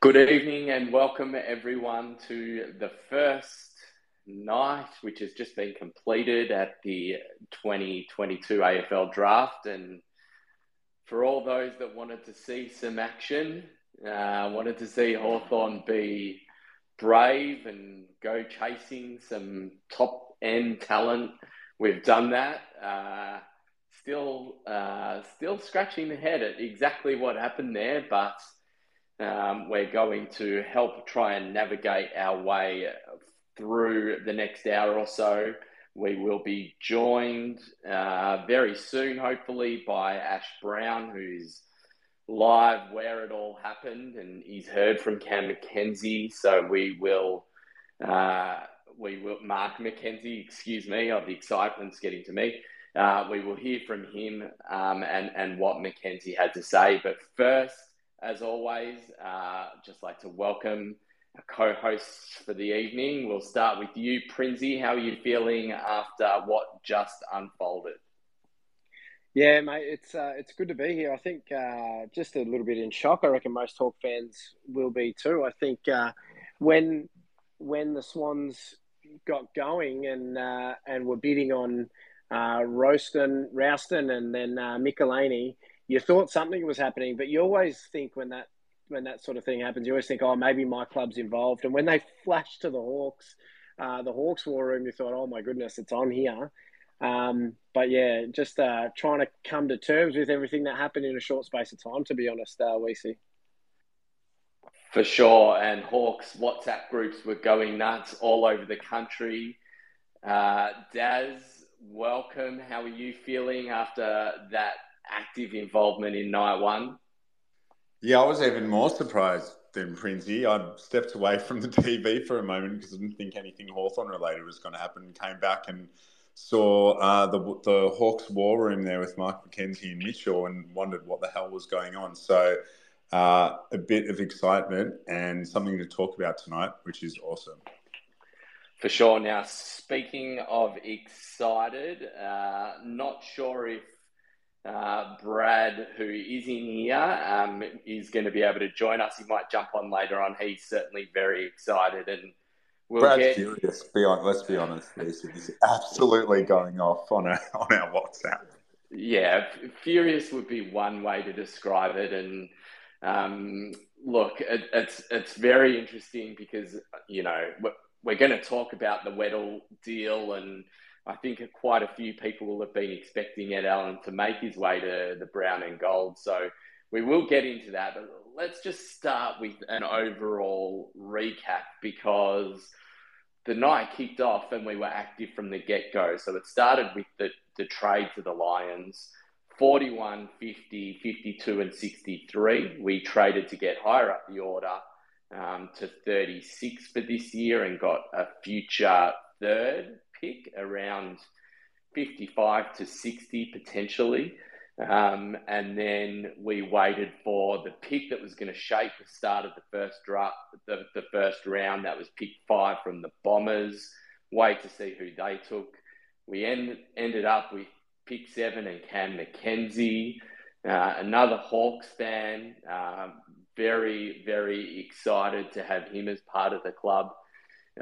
Good evening and welcome everyone to the first night, which has just been completed at the 2022 AFL draft. And for all those that wanted to see some action, uh, wanted to see Hawthorn be brave and go chasing some top end talent, we've done that. Uh, still, uh, still scratching the head at exactly what happened there, but um, we're going to help try and navigate our way through the next hour or so. We will be joined uh, very soon, hopefully, by Ash Browne, who's live where it all happened, and he's heard from Cam Mackenzie. So we will, uh, we will Mark McKenzie, excuse me, of the excitement's getting to me. Uh, we will hear from him um, and and what McKenzie had to say. But first, as always, uh, just like to welcome our co-hosts for the evening. We'll start with you, Prinzy. How are you feeling after what just unfolded? Yeah, mate, it's uh, it's good to be here. I think uh, just a little bit in shock. I reckon most Hawk fans will be too. I think uh, when when the Swans got going and uh, and were bidding on uh, Royston, Rowston, and then uh, Michalanney, you thought something was happening, but you always think when that when that sort of thing happens, you always think, oh, maybe my club's involved. And when they flashed to the Hawks, uh, the Hawks war room, you thought, oh my goodness, it's on here. Um, but yeah, just uh, trying to come to terms with everything that happened in a short space of time. To be honest, uh, we see. For sure, and Hawks WhatsApp groups were going nuts all over the country. Uh, Daz, welcome. How are you feeling after that active involvement in night one. Yeah, I was even more surprised than Princey. I stepped away from the TV for a moment because I didn't think anything Hawthorn related was going to happen. Came back and saw uh, the the Hawks war room there with Mark McKenzie and Mitchell and wondered what the hell was going on. So uh, a bit of excitement and something to talk about tonight, which is awesome. For sure. Now, speaking of excited, uh, not sure if uh, Brad, who is in here, um, is going to be able to join us. He might jump on later on. He's certainly very excited, and we'll Brad's get... furious. Be on, let's be honest. He's absolutely going off on our on our WhatsApp. Yeah, furious would be one way to describe it, and um, look, it, it's it's very interesting because you know we're going to talk about the Weddle deal and I think quite a few people will have been expecting Ed Allen to make his way to the brown and gold. So we will get into that. But let's just start with an overall recap because the night kicked off and we were active from the get go. So it started with the, the trade to the Lions 41, 50, 52, and 63. We traded to get higher up the order um, to 36 for this year and got a future third pick around 55 to 60 potentially. Um, and then we waited for the pick that was going to shape the start of the first draft, the, the first round. That was pick five from the Bombers. Wait to see who they took. We end, ended up with pick seven and Cam Mackenzie, uh, another Hawks fan. Uh, very, very excited to have him as part of the club.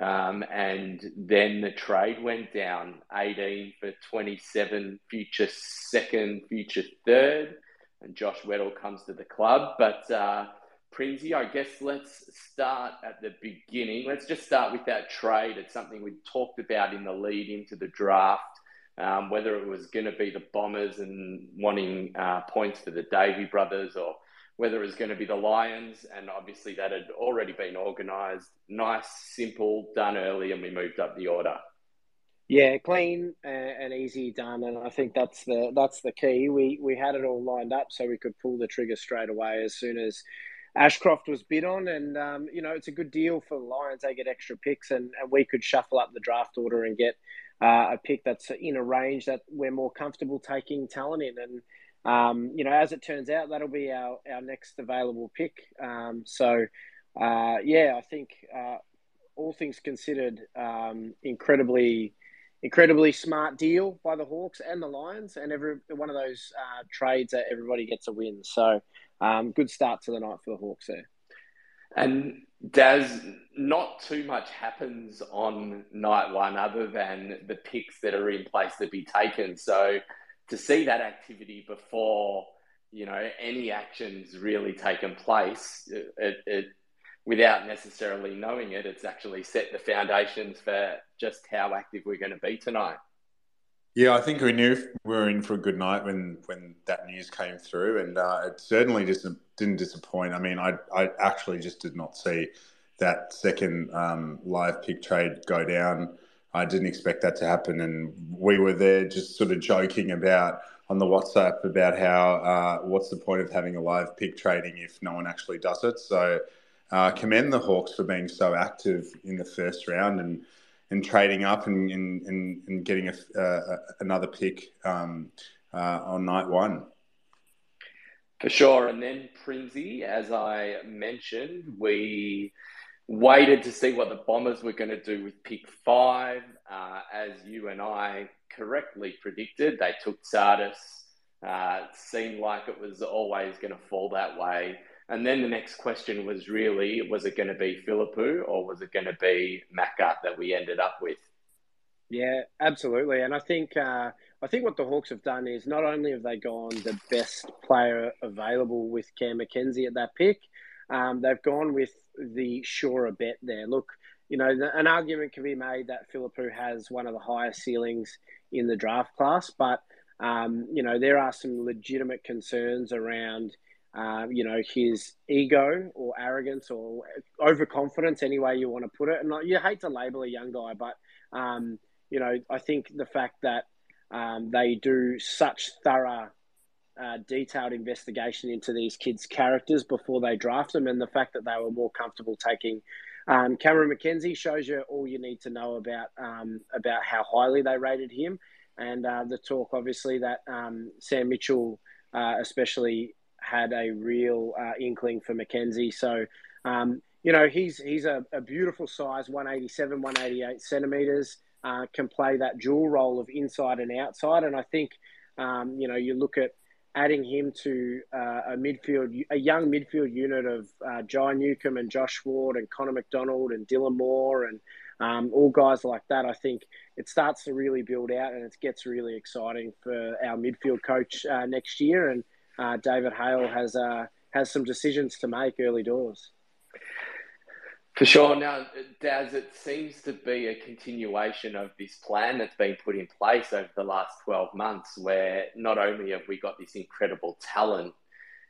Um, and then the trade went down 18 for 27, future second, future third. And Josh Weddle comes to the club. But uh, Prinzy, I guess let's start at the beginning. Let's just start with that trade. It's something we talked about in the lead into the draft. Um, whether it was going to be the Bombers and wanting uh, points for the Davey brothers or whether it was going to be the Lions, and obviously that had already been organised. Nice, simple, done early, and we moved up the order. Yeah, clean and easy done, and I think that's the that's the key. We we had it all lined up so we could pull the trigger straight away as soon as Ashcroft was bid on, and um, you know it's a good deal for the Lions. They get extra picks, and, and we could shuffle up the draft order and get uh, a pick that's in a range that we're more comfortable taking talent in, and um, you know, as it turns out, that'll be our, our next available pick. Um, so, uh, yeah, I think uh, all things considered, um, incredibly, incredibly smart deal by the Hawks and the Lions, and every one of those uh, trades that everybody gets a win. So, um, good start to the night for the Hawks there. And Daz, not too much happens on night one other than the picks that are in place to be taken. So to see that activity before you know any actions really taken place, it, it without necessarily knowing it, it's actually set the foundations for just how active we're going to be tonight. Yeah, I think we knew we were in for a good night when, when that news came through, and uh, it certainly didn't disappoint. I mean, I I actually just did not see that second um, live pick trade go down. I didn't expect that to happen, and we were there just sort of joking about on the WhatsApp about how uh, what's the point of having a live pick trading if no one actually does it. So uh, commend the Hawks for being so active in the first round and and trading up and and, and, getting a, uh, another pick um, uh, on night one. For sure, and then Prinsey, as I mentioned, we waited to see what the Bombers were going to do with pick five. Uh, as you and I correctly predicted, they took Tsatas. Uh, it seemed like it was always going to fall that way. And then the next question was really, was it going to be Phillipou or was it going to be Macca that we ended up with? Yeah, absolutely. And I think uh, I think what the Hawks have done is not only have they gone the best player available with Cam Mackenzie at that pick, um, they've gone with the surer bet there. Look, you know, an argument can be made that Phillipou has one of the highest ceilings in the draft class, but um, you know there are some legitimate concerns around um, you know, his ego or arrogance or overconfidence, any way you want to put it. And you hate to label a young guy, but, um, you know, I think the fact that um, they do such thorough, uh, detailed investigation into these kids' characters before they draft them, and the fact that they were more comfortable taking um, Cameron Mackenzie shows you all you need to know about um, about how highly they rated him, and uh, the talk obviously that um, Sam Mitchell, uh, especially had a real uh, inkling for Mackenzie. So, um, you know, he's he's a, a, beautiful size, 187, 188 centimeters, uh, can play that dual role of inside and outside. And I think, um, you know, you look at adding him to uh, a midfield, a young midfield unit of uh, Jai Newcombe and Josh Ward and Connor Macdonald and Dylan Moore and um, all guys like that. I think it starts to really build out and it gets really exciting for our midfield coach uh, next year. And uh, David Hale has uh, has some decisions to make early doors. For sure. Now, Daz, it seems to be a continuation of this plan that's been put in place over the last 12 months, where not only have we got this incredible talent,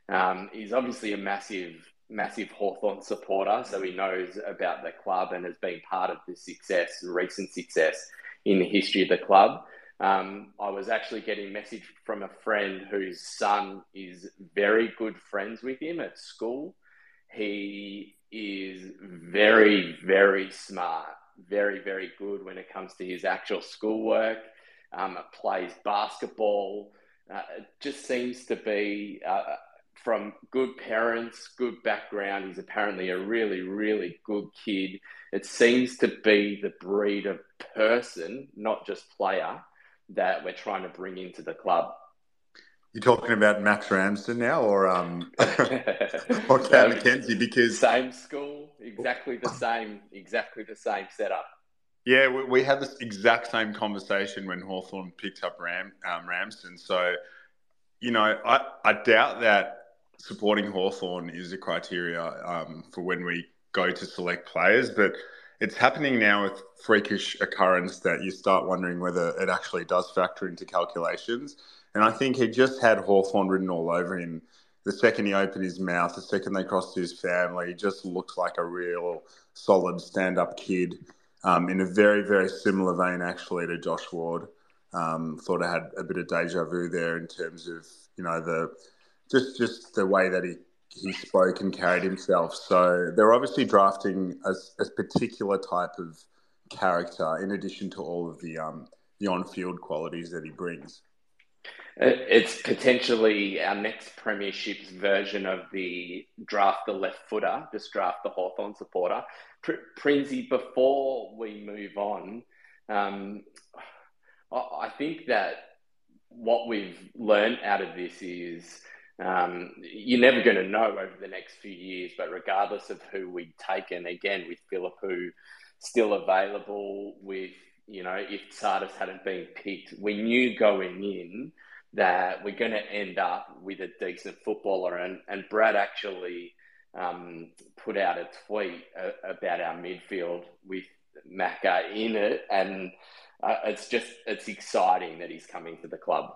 um, he's obviously a massive, massive Hawthorn supporter, so he knows about the club and has been part of the success, recent success in the history of the club. Um, I was actually getting a message from a friend whose son is very good friends with him at school. He is very, very smart, very, very good when it comes to his actual schoolwork. Um, plays basketball. Uh, just seems to be uh, from good parents, good background. He's apparently a really, really good kid. It seems to be the breed of person, not just player, that we're trying to bring into the club. You're talking about Max Ramsden now, or um, or Cam Mackenzie? Because same school, exactly the same, exactly the same setup. Yeah, we, we had this exact same conversation when Hawthorn picked up Ram um, Ramsden. So, you know, I, I doubt that supporting Hawthorn is a criteria um, for when we go to select players, but it's happening now with freakish occurrence that you start wondering whether it actually does factor into calculations. And I think he just had Hawthorn written all over him. The second he opened his mouth, the second they crossed his family, he just looked like a real solid stand up kid um, in a very, very similar vein, actually, to Josh Ward. Um, thought I had a bit of deja vu there in terms of, you know, the just just the way that he he spoke and carried himself. So they're obviously drafting a, a particular type of character in addition to all of the um, the on-field qualities that he brings. It's potentially our next premierships version of the draft the left footer, just draft the Hawthorn supporter. Pr- Prinsey, before we move on, um, I think that what we've learned out of this is um, you're never going to know over the next few years. But regardless of who we take, and again with Phillipou still available, with you know if Tsatas hadn't been picked, we knew going in that we're going to end up with a decent footballer. And and Brad actually um, put out a tweet uh, about our midfield with Macca in it, and uh, it's just it's exciting that he's coming to the club.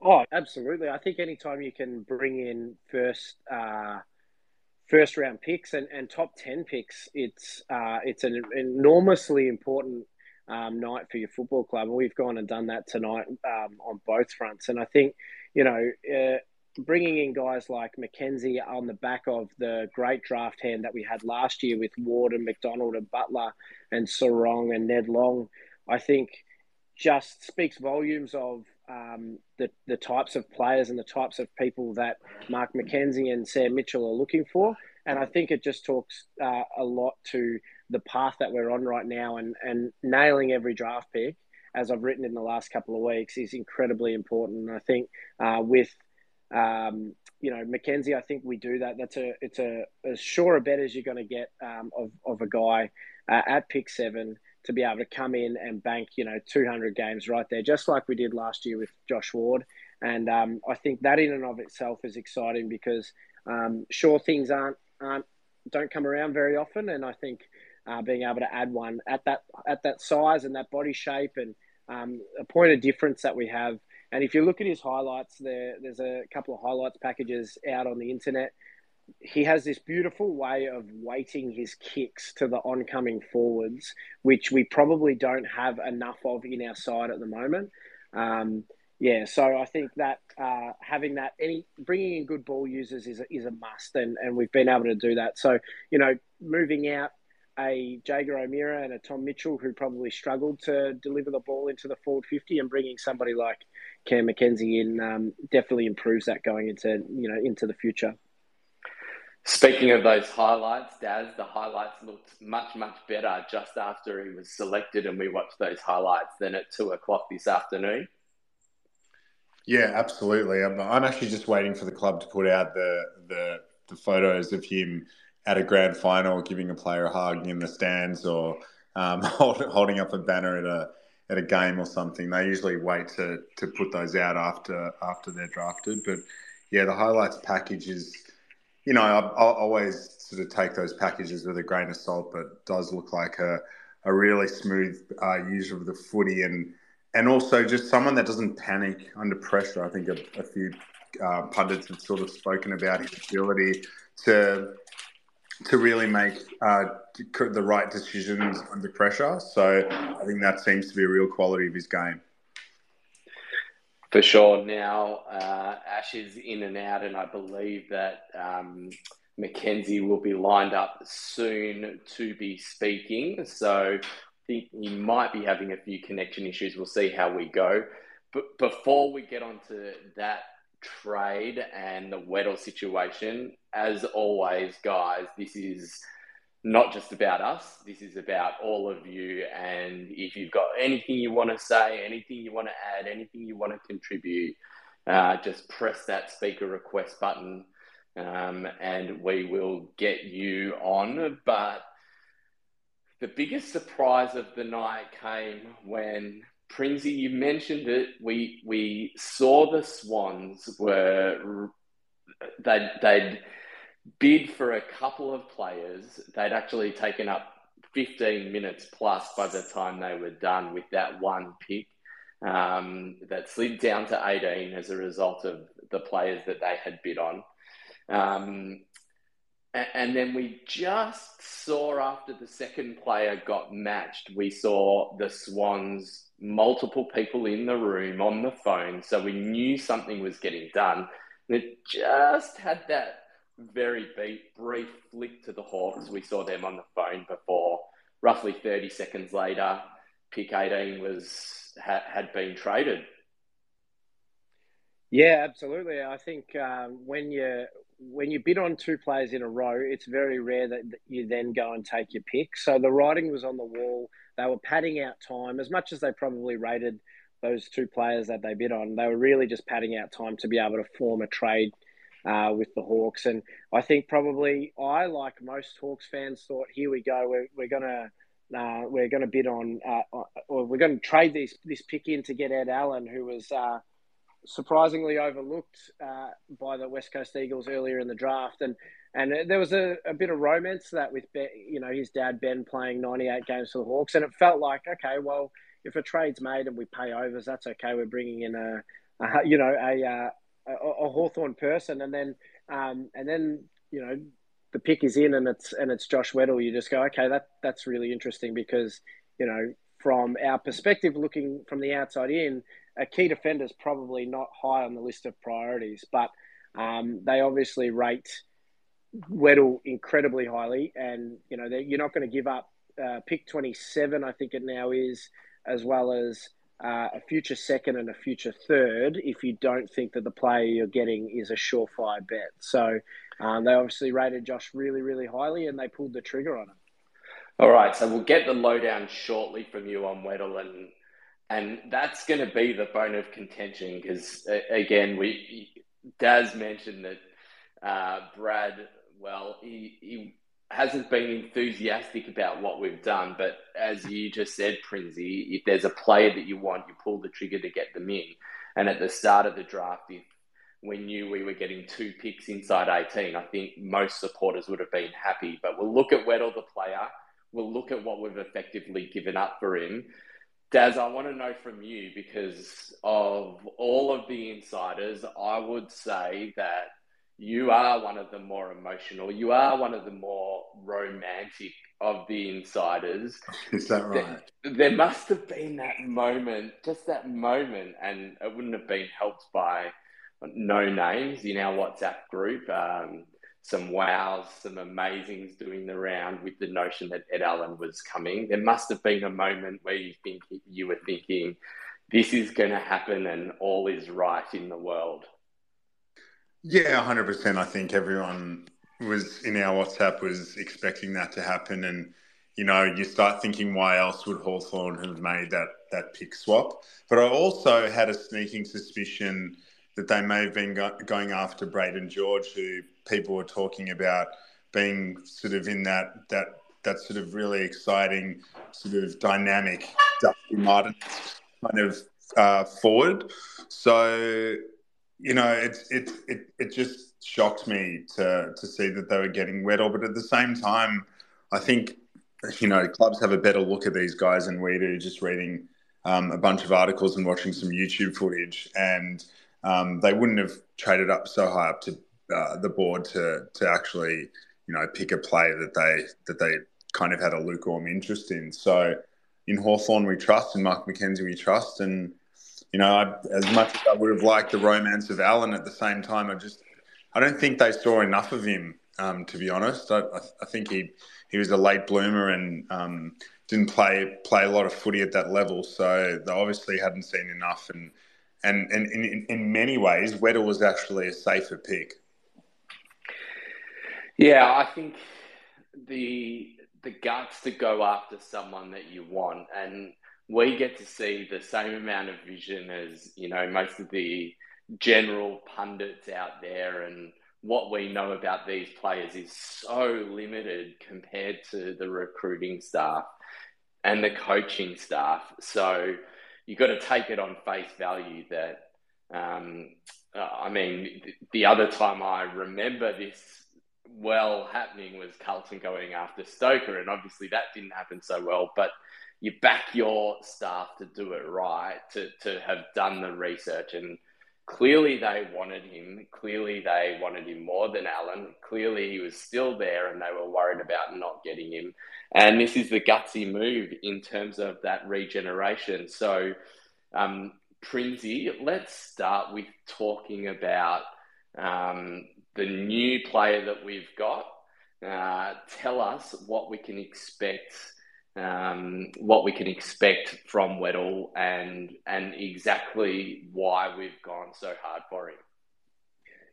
Oh, absolutely. I think anytime you can bring in first uh, first round picks and, and top ten picks, it's uh, it's an enormously important um, night for your football club. And we've gone and done that tonight um, on both fronts. And I think you know. Uh, bringing in guys like Mackenzie on the back of the great draft hand that we had last year with Ward and McDonald and Butler and Serong and Ned Long, I think just speaks volumes of um, the the types of players and the types of people that Mark McKenzie and Sam Mitchell are looking for. And I think it just talks uh, a lot to the path that we're on right now, and and nailing every draft pick, as I've written in the last couple of weeks, is incredibly important. I think uh, with um, you know Mackenzie, I think we do that. That's a it's a as sure a bet as you're going to get um, of of a guy uh, at pick seven to be able to come in and bank, you know, 200 games right there, just like we did last year with Josh Ward. And um, I think that in and of itself is exciting because um, sure things aren't aren't don't come around very often, and I think uh, being able to add one at that at that size and that body shape and um, a point of difference that we have. And if you look at his highlights, there there's a couple of highlights packages out on the internet he has this beautiful way of weighting his kicks to the oncoming forwards, which we probably don't have enough of in our side at the moment. Um, yeah, so I think that uh, having that any bringing in good ball users is a, is a must, and, and we've been able to do that. So you know, moving out a Jaeger O'Meara and a Tom Mitchell who probably struggled to deliver the ball into the forward fifty, and bringing somebody like Cam Mackenzie in um, definitely improves that going into you know into the future. Speaking of those highlights, Daz, the highlights looked much, much better just after he was selected, and we watched those highlights than at two o'clock this afternoon. Yeah, absolutely. I'm, I'm actually just waiting for the club to put out the, the the photos of him at a grand final, giving a player a hug in the stands, or um, hold, holding up a banner at a at a game or something. They usually wait to to put those out after after they're drafted. But yeah, the highlights package is you know, I, I always sort of take those packages with a grain of salt, but does look like a, a really smooth uh, user of the footy and and also just someone that doesn't panic under pressure. I think a, a few uh, pundits have sort of spoken about his ability to to really make uh, the right decisions under pressure. So I think that seems to be a real quality of his game. For sure. Now, uh, Ash is in and out, and I believe that um, McKenzie will be lined up soon to be speaking. So I think he might be having a few connection issues. We'll see how we go. But before we get onto that trade and the Weddle situation, as always, guys, this is not just about us. This is about all of you. And if you've got anything you want to say, anything you want to add, anything you want to contribute, uh, just press that speaker request button um, and we will get you on. But the biggest surprise of the night came when Prinsey, you mentioned it. We we saw the Swans were they they'd bid for a couple of players. They'd actually taken up 15 minutes plus by the time they were done with that one pick um, that slid down to 18 as a result of the players that they had bid on. Um, and then we just saw after the second player got matched, we saw the Swans, multiple people in the room on the phone. So we knew something was getting done. And it just had that very brief flick to the Hawks. We saw them on the phone before. Roughly 30 seconds later, pick 18 was ha, had been traded. Yeah, absolutely. I think um, when you when you bid on two players in a row, it's very rare that you then go and take your pick. So the writing was on the wall. They were padding out time as much as they probably rated those two players that they bid on. They were really just padding out time to be able to form a trade uh, with the Hawks. And I think probably I, like most Hawks fans, thought, here we go, we're, we're going to. Uh, we're going to bid on, uh, or we're going to trade this this pick in to get Ed Allen, who was uh, surprisingly overlooked uh, by the West Coast Eagles earlier in the draft, and and there was a, a bit of romance that with ben, you know his dad Ben playing 98 games for the Hawks, and it felt like okay, well if a trade's made and we pay overs, that's okay. We're bringing in a, a you know a, uh, a a Hawthorn person, and then um, and then you know the pick is in and it's and it's Josh Weddle. You just go okay, that that's really interesting because you know from our perspective, looking from the outside in, a key defender is probably not high on the list of priorities, but um, they obviously rate Weddle incredibly highly, and you know you're not going to give up uh, pick 27, I think it now is, as well as uh, a future second and a future third if you don't think that the player you're getting is a surefire bet. So um, they obviously rated Josh really, really highly and they pulled the trigger on him. All right, so we'll get the lowdown shortly from you on Weddle, and and that's going to be the bone of contention because again, we Daz mentioned that uh, Brad, well, he, he hasn't been enthusiastic about what we've done. But as you just said, Prinzi, if there's a player that you want, you pull the trigger to get them in. And at the start of the draft, if we knew we were getting two picks inside 18, I think most supporters would have been happy. But we'll look at Weddle, the player. We'll look at what we've effectively given up for him. Daz, I want to know from you because of all of the insiders, I would say that you are one of the more emotional, you are one of the more romantic of the insiders. Is that right? There, there, must have been that moment, just that moment, and it wouldn't have been helped by no names in our WhatsApp group. Um, some wows, some amazings doing the round with the notion that Ed Allen was coming. There must have been a moment where you think you were thinking, this is going to happen and all is right in the world. Yeah, hundred percent. I think everyone was in our WhatsApp was expecting that to happen, and you know, you start thinking, why else would Hawthorn have made that that pick swap? But I also had a sneaking suspicion that they may have been go- going after Brayden George, who people were talking about being sort of in that that that sort of really exciting, sort of dynamic Dusty Martin kind of uh, forward. So you know, it's it it it just shocked me to to see that they were getting Weddle, but at the same time, I think you know clubs have a better look at these guys than we do. Just reading um, a bunch of articles and watching some YouTube footage, and um, they wouldn't have traded up so high up to uh, the board to to actually you know pick a player that they that they kind of had a lukewarm interest in. So in Hawthorn we trust, and Mark McKenzie we trust, and you know, I, as much as I would have liked the romance of Allen, at the same time, I just I don't think they saw enough of him. Um, to be honest, I, I, think he he was a late bloomer and um, didn't play play a lot of footy at that level. So they obviously hadn't seen enough. And and, and in, in many ways, Weddle was actually a safer pick. Yeah, I think the the guts to go after someone that you want and we get to see the same amount of vision as you know most of the general pundits out there and what we know about these players is so limited compared to the recruiting staff and the coaching staff. So you've got to take it on face value that um, i mean the other time i remember this well happening was carlton going after stocker and obviously that didn't happen so well but you back your staff to do it right, to, to have done the research. And clearly they wanted him. Clearly they wanted him more than Allen. Clearly he was still there and they were worried about not getting him. And this is the gutsy move in terms of that regeneration. So, um, Prinsey, let's start with talking about um, the new player that we've got. Uh, tell us what we can expect um, what we can expect from Weddle and and exactly why we've gone so hard for him.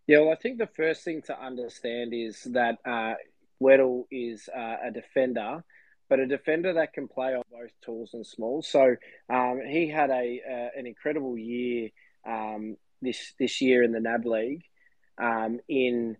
Yeah, well, I think the first thing to understand is that uh, Weddle is uh, a defender but a defender that can play on both talls and smalls. So um, he had a uh, an incredible year um, this this year in the NAB League um, in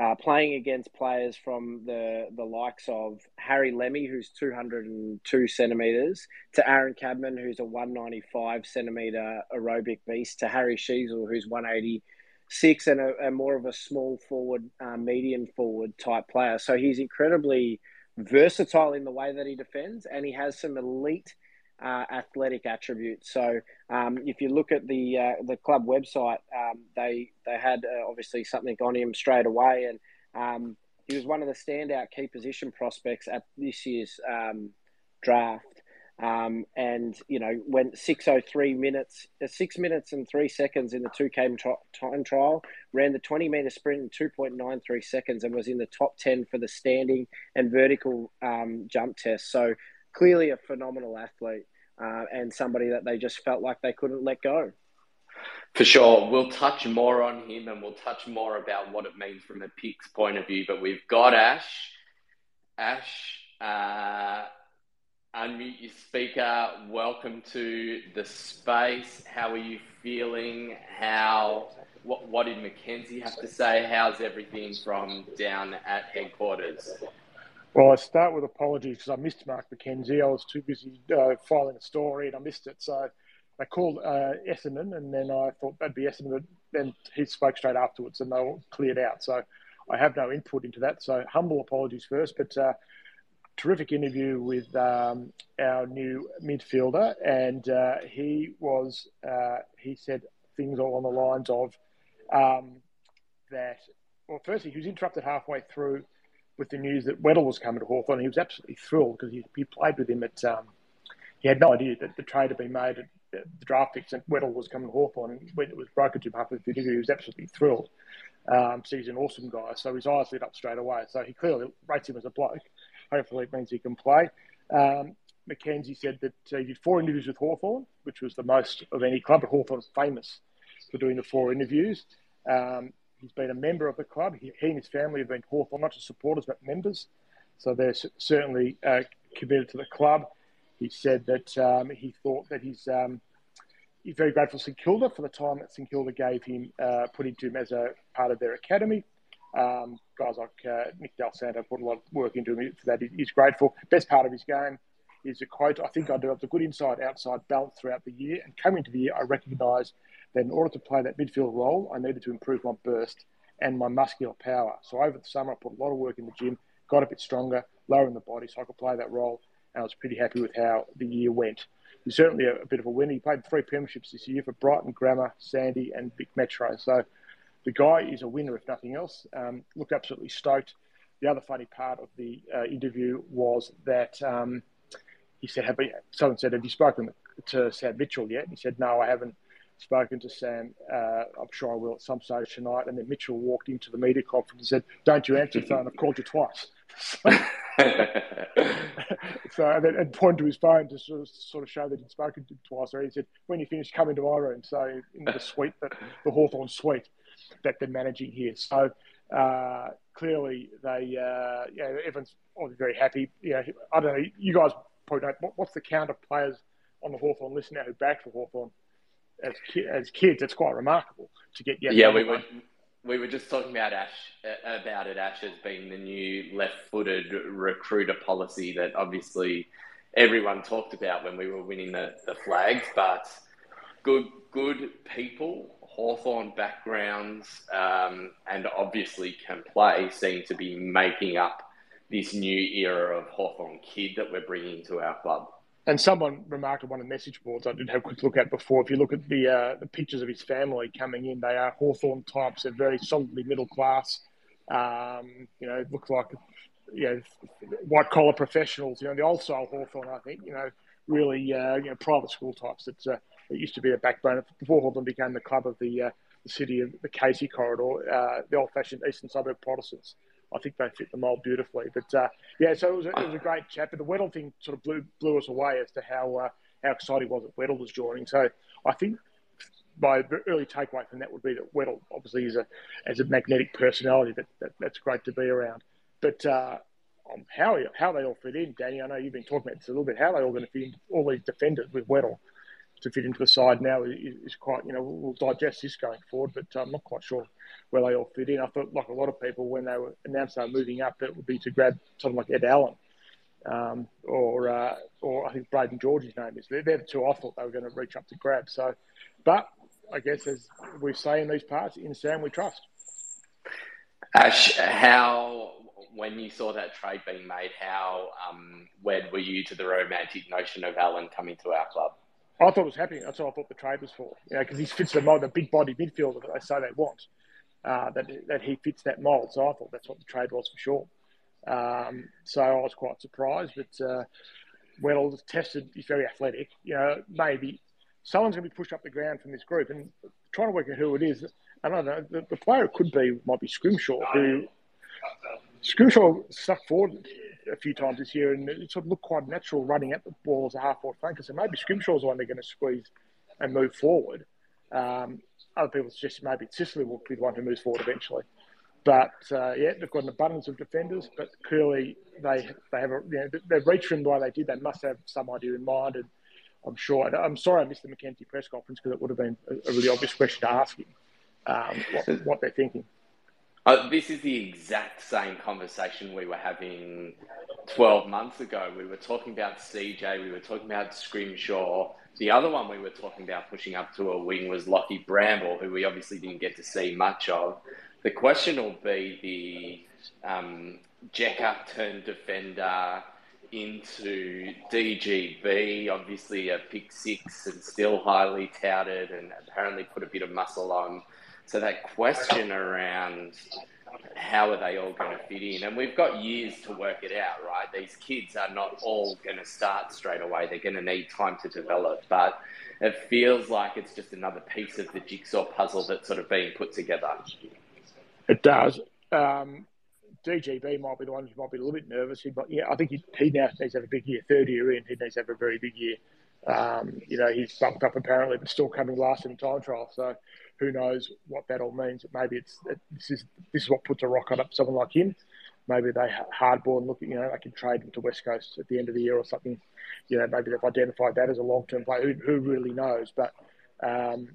uh, playing against players from the the likes of Harry Lemmey, who's 202 centimeters, to Aaron Cadman, who's a 195 centimeter aerobic beast, to Harry Sheezel, who's 186 and a, a more of a small forward, uh, medium forward type player. So he's incredibly versatile in the way that he defends, and he has some elite uh, athletic attributes. So um, if you look at the uh, the club website, um, they they had uh, obviously something on him straight away, and um, he was one of the standout key position prospects at this year's um, draft. Um, and you know, went six oh three minutes, uh, six minutes and three seconds in the two k time trial. Ran the twenty meter sprint in two point nine three seconds, and was in the top ten for the standing and vertical um, jump test. So clearly a phenomenal athlete uh, and somebody that they just felt like they couldn't let go. For sure. We'll touch more on him and we'll touch more about what it means from a Picks point of view. But we've got Ash. Ash, uh, unmute your speaker. Welcome to the space. How are you feeling? How what, what did Mackenzie have to say? How's everything from down at headquarters? Well, I start with apologies because I missed Mark McKenzie. I was too busy uh, filing a story and I missed it. So I called uh, Essendon and then I thought that'd be Essendon, but then he spoke straight afterwards and they were cleared out. So I have no input into that. So humble apologies first, but uh, terrific interview with um, our new midfielder. And uh, he was, uh, he said things along the lines of um, that, well, firstly, he was interrupted halfway through with the news that Weddle was coming to Hawthorn, he was absolutely thrilled because he, he played with him at. Um, he had no idea that the trade had been made at the draft picks and Weddle was coming to Hawthorn. When it was broken to him after the interview, he was absolutely thrilled. Um, so he's an awesome guy. So his eyes lit up straight away. So he clearly rates him as a bloke. Hopefully, it means he can play. Um, Mackenzie said that uh, he did four interviews with Hawthorn, which was the most of any club. But Hawthorn's famous for doing the four interviews. Um, He's been a member of the club. He, he and his family have been Hawthorn, not just supporters, but members. So they're certainly uh, committed to the club. He said that um, he thought that he's, um, he's very grateful to St Kilda for the time that St Kilda gave him, uh, put into him as a part of their academy. Um, guys like uh, Nick Dal Santo put a lot of work into him for that. He's grateful. Best part of his game is a quote I think I developed a good inside outside balance throughout the year. And coming into the year, I recognised that in order to play that midfield role, I needed to improve my burst and my muscular power. So over the summer, I put a lot of work in the gym, got a bit stronger, lowering the body so I could play that role. And I was pretty happy with how the year went. He's certainly a, a bit of a winner. He played three premierships this year for Brighton, Grammar, Sandy, and Vic Metro. So the guy is a winner, if nothing else. Um, look, absolutely stoked. The other funny part of the uh, interview was that um, he said, have you, someone said, have you spoken to Sam Mitchell yet? And he said, no, I haven't spoken to Sam. Uh, I'm sure I will at some stage tonight. And then Mitchell walked into the media conference and said, "Don't you answer the phone? I've called you twice." so, and, then, and pointed to his phone to sort of, sort of show that he'd spoken to him twice. Or he said, "When you finish, come into my room." So in the suite that the Hawthorn suite that they're managing here. So uh, clearly they, uh, yeah, everyone's obviously very happy. Know, I don't know. You guys probably know what's the count of players on the Hawthorn list now who backed for Hawthorn as ki- as kids, it's quite remarkable to get. Yeah, we were we were just talking about Ash uh, about it. Ash has been the new left-footed recruiter policy that obviously everyone talked about when we were winning the, the flags, but good good people, Hawthorn backgrounds, um, and obviously can play seem to be making up this new era of Hawthorn kid that we're bringing to our club. And someone remarked on one of the message boards I did have a quick look at before. If you look at the uh, the pictures of his family coming in, they are Hawthorn types. They're very solidly middle class. Um, you know, look like you know white collar professionals. You know, the old style Hawthorn, I think. You know, really uh, you know private school types. That uh, it used to be a backbone before Hawthorn became the club of the uh, the city of the Casey corridor, uh, the old fashioned eastern suburb Protestants. I think they fit the mold beautifully. But uh, yeah, so it was, a, it was a great chat. But the Weddle thing sort of blew blew us away as to how uh, how excited was that Weddle was joining. So I think my early takeaway from that would be that Weddle obviously is a as a magnetic personality that, that that's great to be around. But uh, um, how how they all fit in, Danny. I know you've been talking about this a little bit. How are they all going to fit in? All these defenders with Weddle to fit into the side now is, is quite. You know, we'll digest this going forward, but I'm not quite sure where they all fit in. I thought, like a lot of people, when they were announced they were moving up, it would be to grab someone like Ed Allen. Um, or uh, or I think Braden George's name is. They're, they're the two I thought they were going to reach up to grab. So, but I guess as we say in these parts, in Sam we trust. Ash, how when you saw that trade being made, how um, wed were you to the romantic notion of Allen coming to our club? I thought it was happening. That's what I thought the trade was for. You know, because he fits the mold, the big body midfielder that they say they want. Uh, that that he fits that mold. So I thought that's what the trade was for sure. Um, so I was quite surprised, but uh, Weddle tested. He's very athletic. You know, maybe someone's going to be pushed up the ground from this group, and trying to work out who it is. I don't know. The, the player it could be might be Scrimshaw, who Scrimshaw stuck forward a few times this year, and it sort of looked quite natural running at the ball as a half forward flanker. So maybe Scrimshaw's the one they're going to squeeze and move forward. Um, other people suggest maybe Sicily will be the one who moves forward eventually. But uh, yeah, they've got an abundance of defenders, but clearly they they have a, you know, they've reached them the way they did. They must have some idea in mind, and I'm sure. I'm sorry I missed the McKenzie press conference because it would have been a, really obvious question to ask him um, what, what, they're thinking. Uh, this is the exact same conversation we were having 12 months ago. We were talking about CJ, we were talking about Scrimshaw. The other one we were talking about pushing up to a wing was Lockie Bramble, who we obviously didn't get to see much of. The question will be the um, Jacker turned defender into DGB, obviously a pick six and still highly touted and apparently put a bit of muscle on. So that question around how are they all going to fit in? And we've got years to work it out, right? These kids are not all going to start straight away. They're going to need time to develop. But it feels like it's just another piece of the jigsaw puzzle that's sort of being put together. It does. Um, DGB might be the one who might be a little bit nervous. He, might, yeah, I think he, he now needs to have a big year. Third year in, he needs to have a very big year. Um, you know, he's bumped up apparently, but still coming last in the time trial. So who knows what that all means? Maybe it's this is this is what puts a rock on up someone like him. Maybe they hardball and look, you know, they can trade him to West Coast at the end of the year or something. You know, maybe they've identified that as a long term player. Who, who really knows? But um,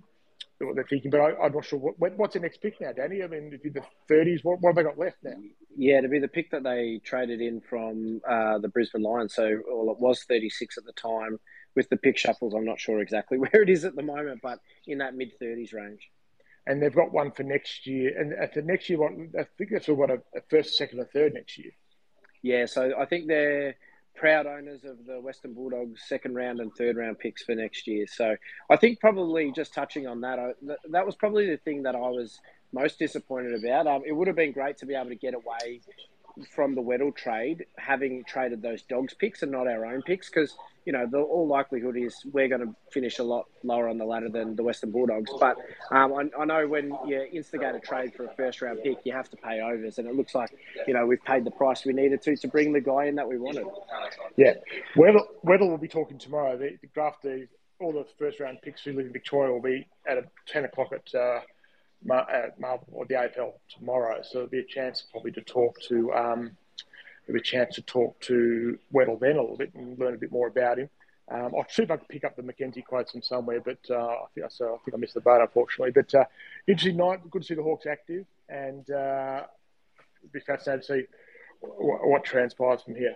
what they're thinking. But I, am not sure what, what's the next pick now, Danny. I mean, if you're the 30s. What, what, have they got left now? Yeah, to be the pick that they traded in from uh, the Brisbane Lions. So, well, it was 36 at the time. With the pick shuffles, I'm not sure exactly where it is at the moment, but in that mid 30s range. And they've got one for next year. And at the next year, I think that's for what a, a first, second, or third next year. Yeah, so I think they're proud owners of the Western Bulldogs second round and third round picks for next year. So I think probably just touching on that, I, that was probably the thing that I was most disappointed about. Um, it would have been great to be able to get away from the Weddle trade, having traded those dogs picks and not our own picks, because you know the all likelihood is we're going to finish a lot lower on the ladder than the Western Bulldogs. But um, I, I, know when you instigate a trade for a first round pick, you have to pay overs, and it looks like you know we've paid the price we needed to to bring the guy in that we wanted. Yeah, Weddle, Weddle will be talking tomorrow. The, the draft, the, all the first round picks who live in Victoria will be at a, ten o'clock at. Uh, at Marvel or the AFL tomorrow, so there'll be a chance probably to talk to um, have a chance to talk to Weddle then a little bit and learn a bit more about him. Um, I'll see if I can pick up the McKenzie quotes from somewhere, but uh, I, think, so I think I missed the boat, unfortunately. But uh, interesting night. Good to see the Hawks active, and uh, it'd be fascinating to see what, what transpires from here.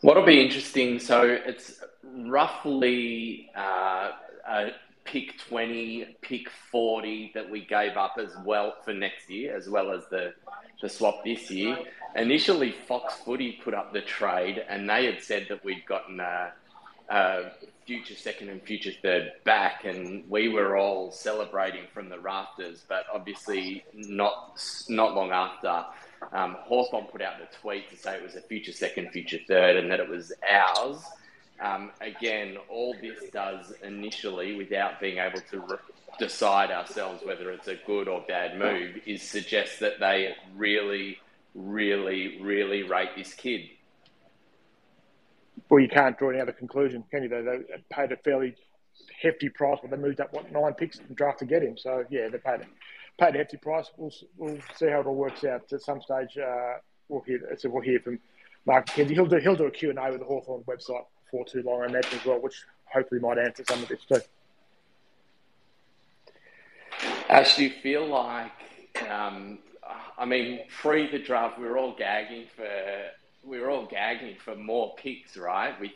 What'll be interesting, so it's roughly uh, a pick 20, pick 40 that we gave up as well for next year, as well as the, the swap this year. Initially, Fox Footy put up the trade, and they had said that we'd gotten a, a future second and future third back, and we were all celebrating from the rafters. But obviously, not not long after, um, put out the tweet to say it was a future second, future third, and that it was ours. Um, again, all this does initially, without being able to re- decide ourselves whether it's a good or bad move, is suggest that they really, really, really rate this kid. Well, you can't draw any other conclusion, can you? They, they paid a fairly hefty price, but they moved up what nine picks in the draft to get him. So yeah, they paid paid a hefty price. We'll we'll see how it all works out. At some stage, uh, we'll hear. So we'll hear from Mark McKenzie. He'll do he'll do a Q and A with the Hawthorn website before too long, I imagine as well, which hopefully might answer some of this too. Ash, do you feel like? Um, I mean, pre the draft, we were all gagging for we were all gagging for more picks, right? With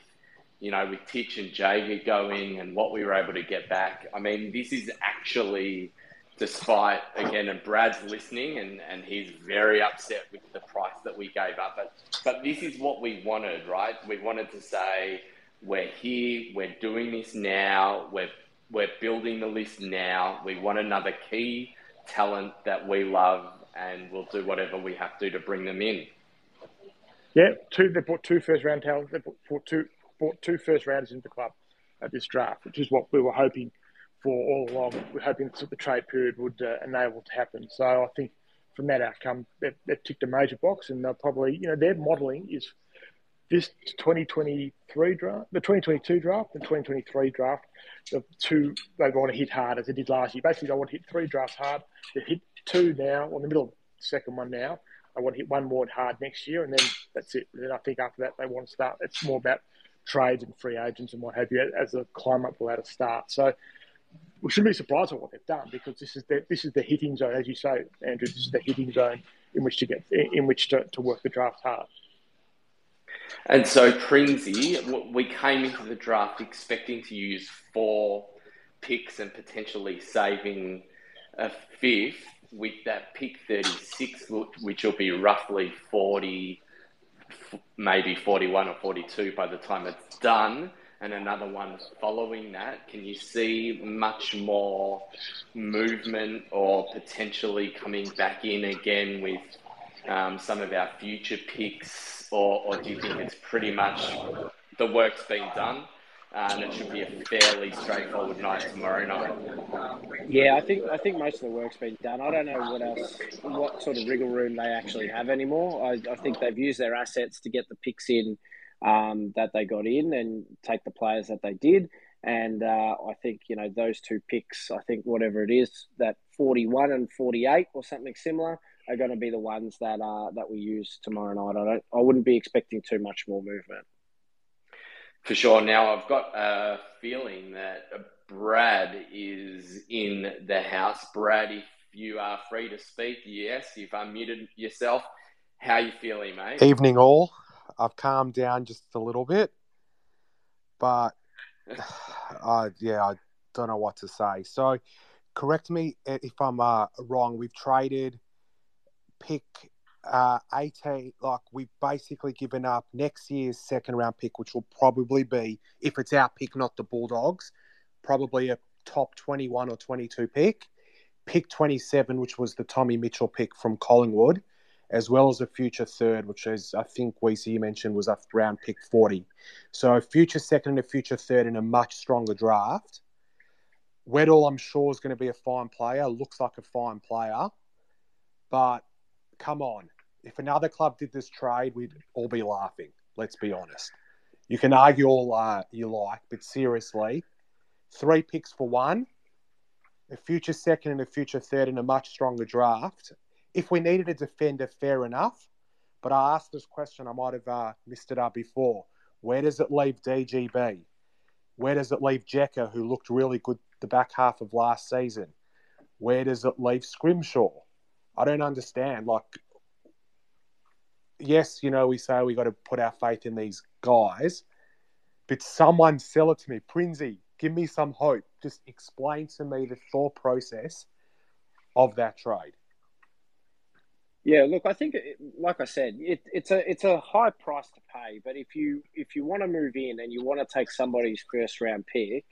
you know, with Titch and Jaeger going and what we were able to get back. I mean, this is actually, despite again, and Brad's listening and, and he's very upset with the price that we gave up. But but this is what we wanted, right? We wanted to say we're here, we're doing this now, we're we're building the list now. We want another key talent that we love, and we'll do whatever we have to to bring them in. Yeah, two. They brought two first round talents. They brought two brought two first rounders into the club at this draft, which is what we were hoping for all along. We are hoping that the trade period would uh, enable to happen. So I think from that outcome, they've, ticked a major box, and they'll probably, you know, their modelling is this 2023 draft, the 2022 draft, the 2023 draft. The two they want to hit hard as they did last year. Basically, they want to hit three drafts hard. They hit two now, or in the middle of the second one now. I want to hit one more hard next year, and then that's it. And then I think after that, they want to start. It's more about trades and free agents and what have you as the climb up the ladder starts. So we shouldn't be surprised at what they've done because this is the, this is the hitting zone, as you say, Andrew. This is the hitting zone in which to get in which to, to work the draft hard. And so Prinzi, we came into the draft expecting to use four picks and potentially saving a fifth with that pick 36, which will be roughly 40, maybe 41 or 42 by the time it's done, and another one following that, can you see much more movement or potentially coming back in again with um, some of our future picks, or, or do you think it's pretty much the work's been done? Uh, and it should be a fairly straightforward night tomorrow night. Yeah, I think I think most of the work's been done. I don't know what else, what sort of wriggle room they actually have anymore. I, I think they've used their assets to get the picks in um, that they got in and take the players that they did. And uh, I think you know those two picks. I think whatever it is, that forty-one and forty-eight or something similar, are going to be the ones that uh, that we use tomorrow night. I don't. I wouldn't be expecting too much more movement. For sure. Now, I've got a feeling that Brad is in the house. Brad, if you are free to speak, yes, you've unmuted yourself. How are you feeling, mate? Evening, all. I've calmed down just a little bit, but uh, yeah, I don't know what to say. So, correct me if I'm uh, wrong. We've traded pick uh, 18, like we've basically given up next year's second round pick, which will probably be, if it's our pick, not the Bulldogs, probably a top 21 or 22 pick. Pick 27, which was the Tommy Mitchell pick from Collingwood, as well as a future third, which is, I think, Weezy, you mentioned, was a round pick 40. So a future second and a future third in a much stronger draft. Weddle, I'm sure, is going to be a fine player, looks like a fine player, but come on if another club did this trade, we'd all be laughing. Let's be honest. You can argue all uh, you like, but seriously, three picks for one, a future second and a future third in a much stronger draft. If we needed a defender, fair enough. But I asked this question, I might have uh, missed it up before. Where does it leave DGB? Where does it leave Jeka, who looked really good the back half of last season? Where does it leave Scrimshaw? I don't understand. Like, yes, you know, we say we got to put our faith in these guys, but someone sell it to me. Prinzi, give me some hope. Just explain to me the thought process of that trade. Yeah, look, I think, like I said, it, it's a it's a high price to pay. But if you if you want to move in and you want to take somebody's first round pick,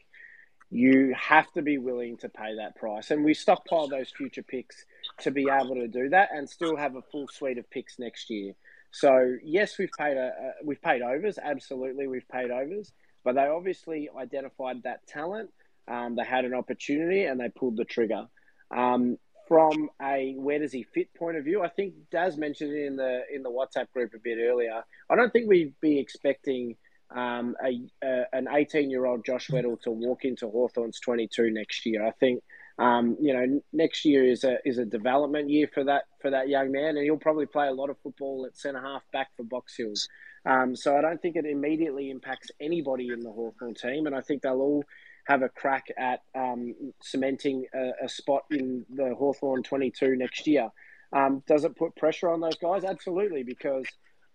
you have to be willing to pay that price. And we stockpile those future picks to be able to do that and still have a full suite of picks next year. So yes, we've paid a, a, we've paid overs. Absolutely, we've paid overs. But they obviously identified that talent. Um, they had an opportunity and they pulled the trigger. Um, from a where does he fit point of view, I think Daz mentioned it in the in the WhatsApp group a bit earlier. I don't think we'd be expecting um, a, a, an 18 year old Josh Weddle to walk into Hawthorn's 22 next year. I think um, you know, next year is a is a development year for that for that young man, and he'll probably play a lot of football at centre half back for Box Hills. Um, so I don't think it immediately impacts anybody in the Hawthorn team, and I think they'll all have a crack at um, cementing a, a, spot in the Hawthorn 22 next year. Um, does it put pressure on those guys? Absolutely, because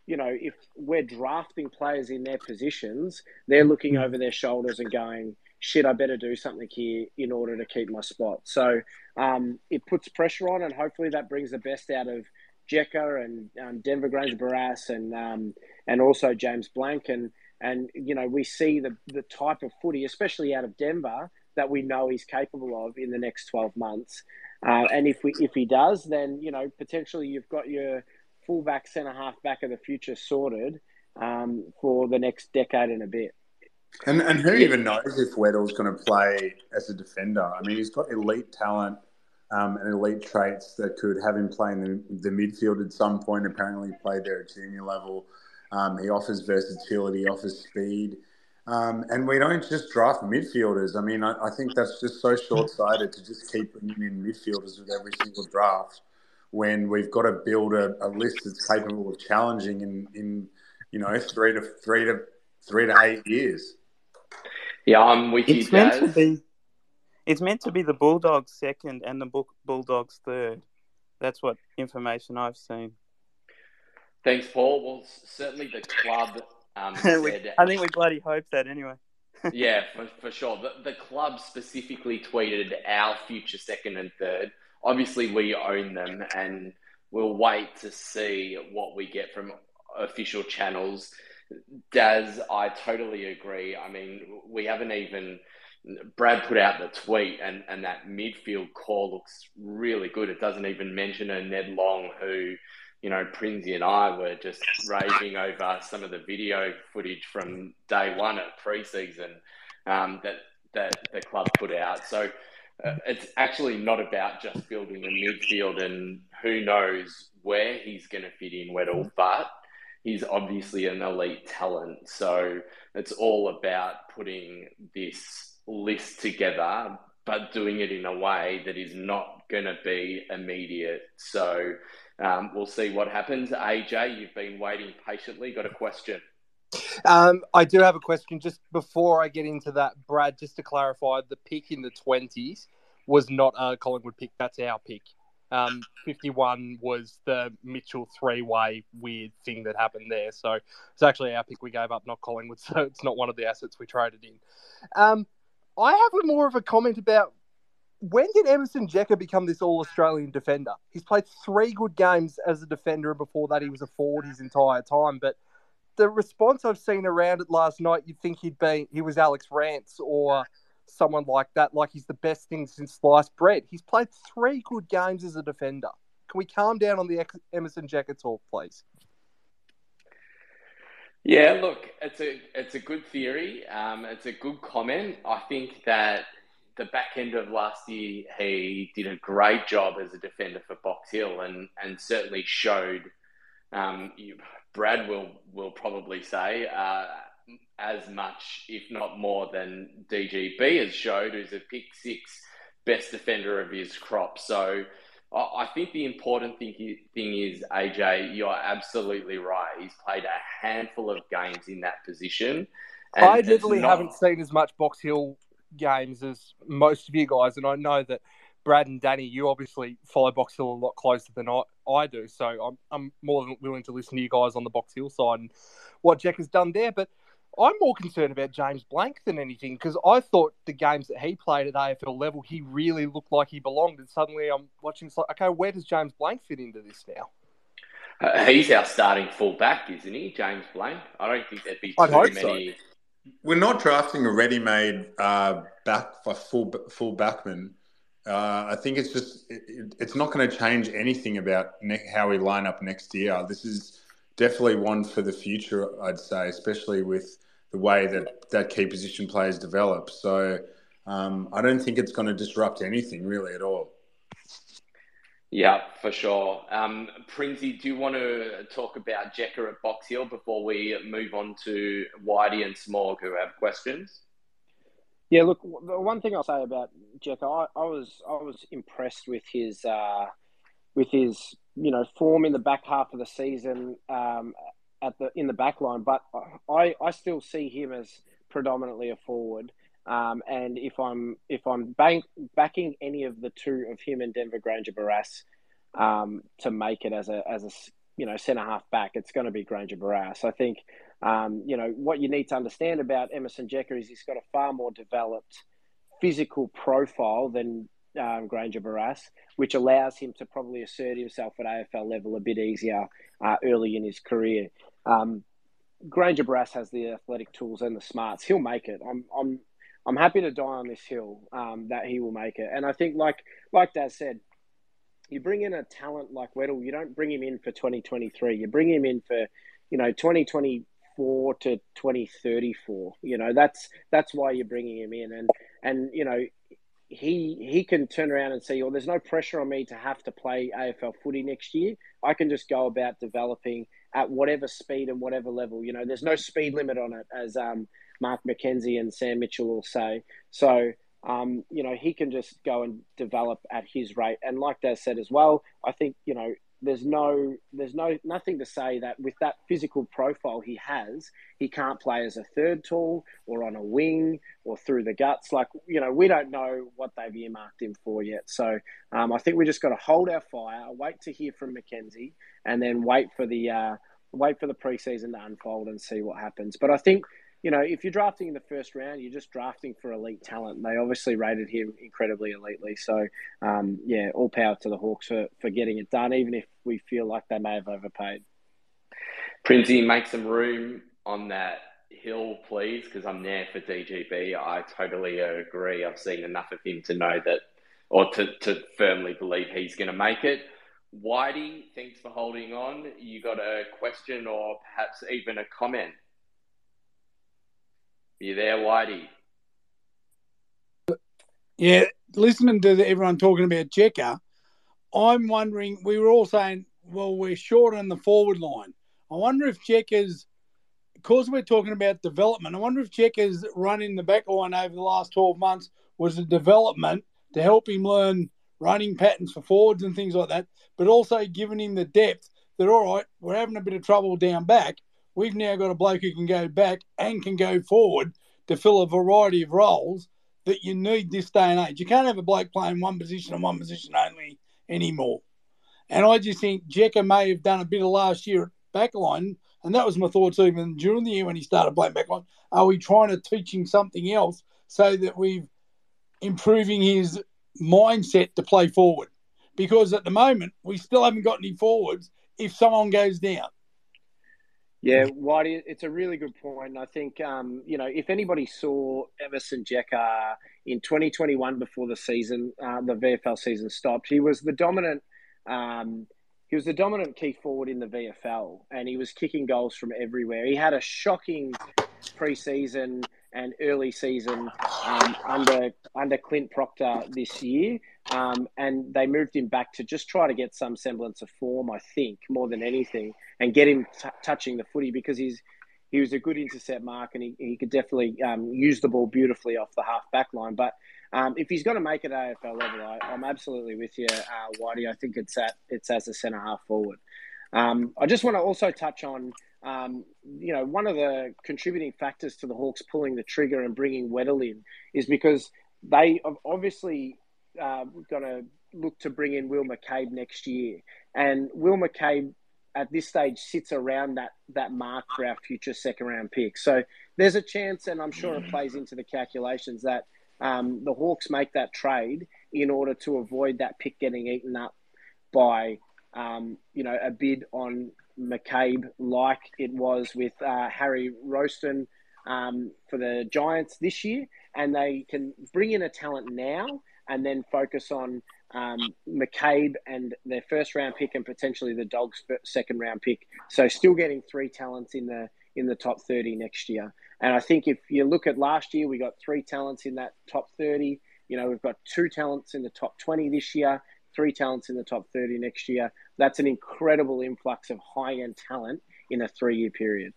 you know if we're drafting players in their positions, they're looking over their shoulders and going, "Shit, I better do something here in order to keep my spot." So um, it puts pressure on, and hopefully that brings the best out of Jeka and um, Denver Grainger-Barras and um, and also James Blanck and and you know we see the the type of footy, especially out of Denver, that we know he's capable of in the next twelve months. Uh, and if we if he does, then you know potentially you've got your fullback, centre half, back of the future sorted um, for the next decade and a bit. And and who even knows if Weddle's going to play as a defender? I mean, he's got elite talent um, and elite traits that could have him playing the, the midfield at some point. Apparently, played there at junior level. Um, he offers versatility, offers speed. Um, and we don't just draft midfielders. I mean, I, I think that's just so short sighted to just keep bringing in midfielders with every single draft when we've got to build a, a list that's capable of challenging in, in, you know, three to three to three to eight years. Yeah, I'm with it's you. Meant to be, it's meant to be the Bulldogs second and the Bulldogs third. That's what information I've seen. Thanks, Paul. Well, certainly the club um, said. I think we bloody hope that anyway. yeah, for, for sure. The, the club specifically tweeted our future second and third. Obviously, we own them, and we'll wait to see what we get from official channels. Daz, I totally agree. I mean, we haven't even. Brad put out the tweet, and, and that midfield core looks really good. It doesn't even mention a Ned Long, who you know, Prinsey and I were just raving over some of the video footage from day one at preseason um, that that the club put out. So uh, it's actually not about just building a midfield and who knows where he's going to fit in Weddle, but he's obviously an elite talent. So it's all about putting this list together, but doing it in a way that is not going to be immediate. So um, we'll see what happens. AJ, you've been waiting patiently. Got a question? Um, I do have a question just before I get into that, Brad. Just to clarify, the pick in the twenties was not a Collingwood pick. That's our pick. Um, 51 was the Mitchell three way weird thing that happened there. So it's actually our pick we gave up, not Collingwood. So it's not one of the assets we traded in. Um, I have a more of a comment about when did Emerson Jeka become this all Australian defender? He's played three good games as a defender, and before that, he was a forward his entire time. But the response I've seen around it last night, you'd think he'd be he was Alex Rance or someone like that, like he's the best thing since sliced bread. He's played three good games as a defender. Can we calm down on the Emerson Jeka talk, please? Yeah, look, it's a it's a good theory. Um, it's a good comment. I think that the back end of last year, he did a great job as a defender for Box Hill, and and certainly showed. Um, you, Brad will will probably say uh, as much, if not more, than DGB has showed, who's a pick six best defender of his crop. So. I think the important thing, thing is, AJ, you're absolutely right. He's played a handful of games in that position. I literally not... haven't seen as much Box Hill games as most of you guys, and I know that Brad and Danny, you obviously follow Box Hill a lot closer than I, I do. So I'm, I'm more than willing to listen to you guys on the Box Hill side and what Jack has done there. But I'm more concerned about James Blanck than anything because I thought the games that he played at AFL level, he really looked like he belonged. And suddenly I'm watching, It's like, okay, where does James Blanck fit into this now? Uh, he's our starting fullback, isn't he, James Blanck? I don't think there'd be too many. So we're not drafting a ready-made uh, back for full full backman. Uh, I think it's just it, it's not going to change anything about ne- how we line up next year. This is definitely one for the future, I'd say, especially with the way that that key position players develop. So um, I don't think it's going to disrupt anything really at all. Yeah, for sure. Um, do you want to talk about Jeka at Box Hill before we move on to Whitey and Smorg who have questions? Yeah, look, the one thing I'll say about Jeka, I, I was I was impressed with his uh, with his you know form in the back half of the season um, at the in the back line, but I, I still see him as predominantly a forward. Um, and if I'm if I'm bank, backing any of the two of him and Denver Grainger-Barras um, to make it as a as a you know centre half back, it's going to be Grainger-Barras. I think um, you know what you need to understand about Emerson Jeka is he's got a far more developed physical profile than um, Grainger-Barras, which allows him to probably assert himself at AFL level a bit easier uh, early in his career. Um, Grainger-Barras has the athletic tools and the smarts. He'll make it. I'm, I'm, I'm happy to die on this hill um, that he will make it. And I think, like, like Daz said, you bring in a talent like Weddle, you don't bring him in for 2023. You bring him in for, you know, 2024 to 2034. You know, that's that's why you're bringing him in. And and you know, he he can turn around and say, "Well, there's no pressure on me to have to play AFL footy next year. I can just go about developing at whatever speed and whatever level. You know, there's no speed limit on it, as um, Mark McKenzie and Sam Mitchell will say. So, um, you know, he can just go and develop at his rate. And like Daz said as well, I think you know there's no there's no nothing to say that with that physical profile he has, he can't play as a third tall or on a wing or through the guts. Like you know, we don't know what they've earmarked him for yet. So um, I think we just got to hold our fire, wait to hear from McKenzie, and then wait for the uh, wait for the preseason to unfold and see what happens. But I think you know, if you're drafting in the first round, you're just drafting for elite talent. They obviously rated him incredibly elitely. So, um, yeah, all power to the Hawks for, for getting it done, even if we feel like they may have overpaid. Princey, make some room on that hill, please, because I'm there for DGB. I totally agree. I've seen enough of him to know that, or to, to firmly believe he's going to make it. Whitey, thanks for holding on. You got a question or perhaps even a comment? You there, Whitey? Yeah, listening to everyone talking about Jeka, I'm wondering. We were all saying, well, we're short on the forward line. I wonder if Jeka's, because we're talking about development, I wonder if Jeka's running the back line over the last 12 months was a development to help him learn running patterns for forwards and things like that, but also giving him the depth that, all right, we're having a bit of trouble down back. We've now got a bloke who can go back and can go forward to fill a variety of roles that you need this day and age. You can't have a bloke playing one position and one position only anymore. And I just think Jeka may have done a bit of last year at backline, and that was my thoughts even during the year when he started playing backline. Are we trying to teach him something else so that we're improving his mindset to play forward? Because at the moment we still haven't got any forwards if someone goes down. Yeah, Whitey, it's a really good point. I think, um, you know, if anybody saw Emerson Jeka in 2021 before the season, uh, the VFL season stopped, he was the dominant. Um, he was the dominant key forward in the VFL, and he was kicking goals from everywhere. He had a shocking preseason and early season um, under under Clint Proctor this year, um, and they moved him back to just try to get some semblance of form, I think, more than anything, and get him t- touching the footy because he's he was a good intercept mark and he, he could definitely um, use the ball beautifully off the half back line. But um, if he's going to make it AFL level, I, am absolutely with you, uh, Whitey. I think it's at it's as a centre half forward. Um, I just want to also touch on, um, you know, one of the contributing factors to the Hawks pulling the trigger and bringing Weddle in is because they obviously uh, going to look to bring in Will McCabe next year. And Will McCabe at this stage sits around that that mark for our future second round pick. So there's a chance, and I'm sure it plays into the calculations that um, the Hawks make that trade in order to avoid that pick getting eaten up by um, you know a bid on McCabe, like it was with uh, Harry Rowston um, for the Giants this year, and they can bring in a talent now and then focus on um, McCabe and their first round pick and potentially the Dogs' second round pick. So still getting three talents in the in the top 30 next year. And I think if you look at last year, we got three talents in that top 30. You know, we've got two talents in the top 20 this year, three talents in the top 30 next year. That's an incredible influx of high end talent in a three year period.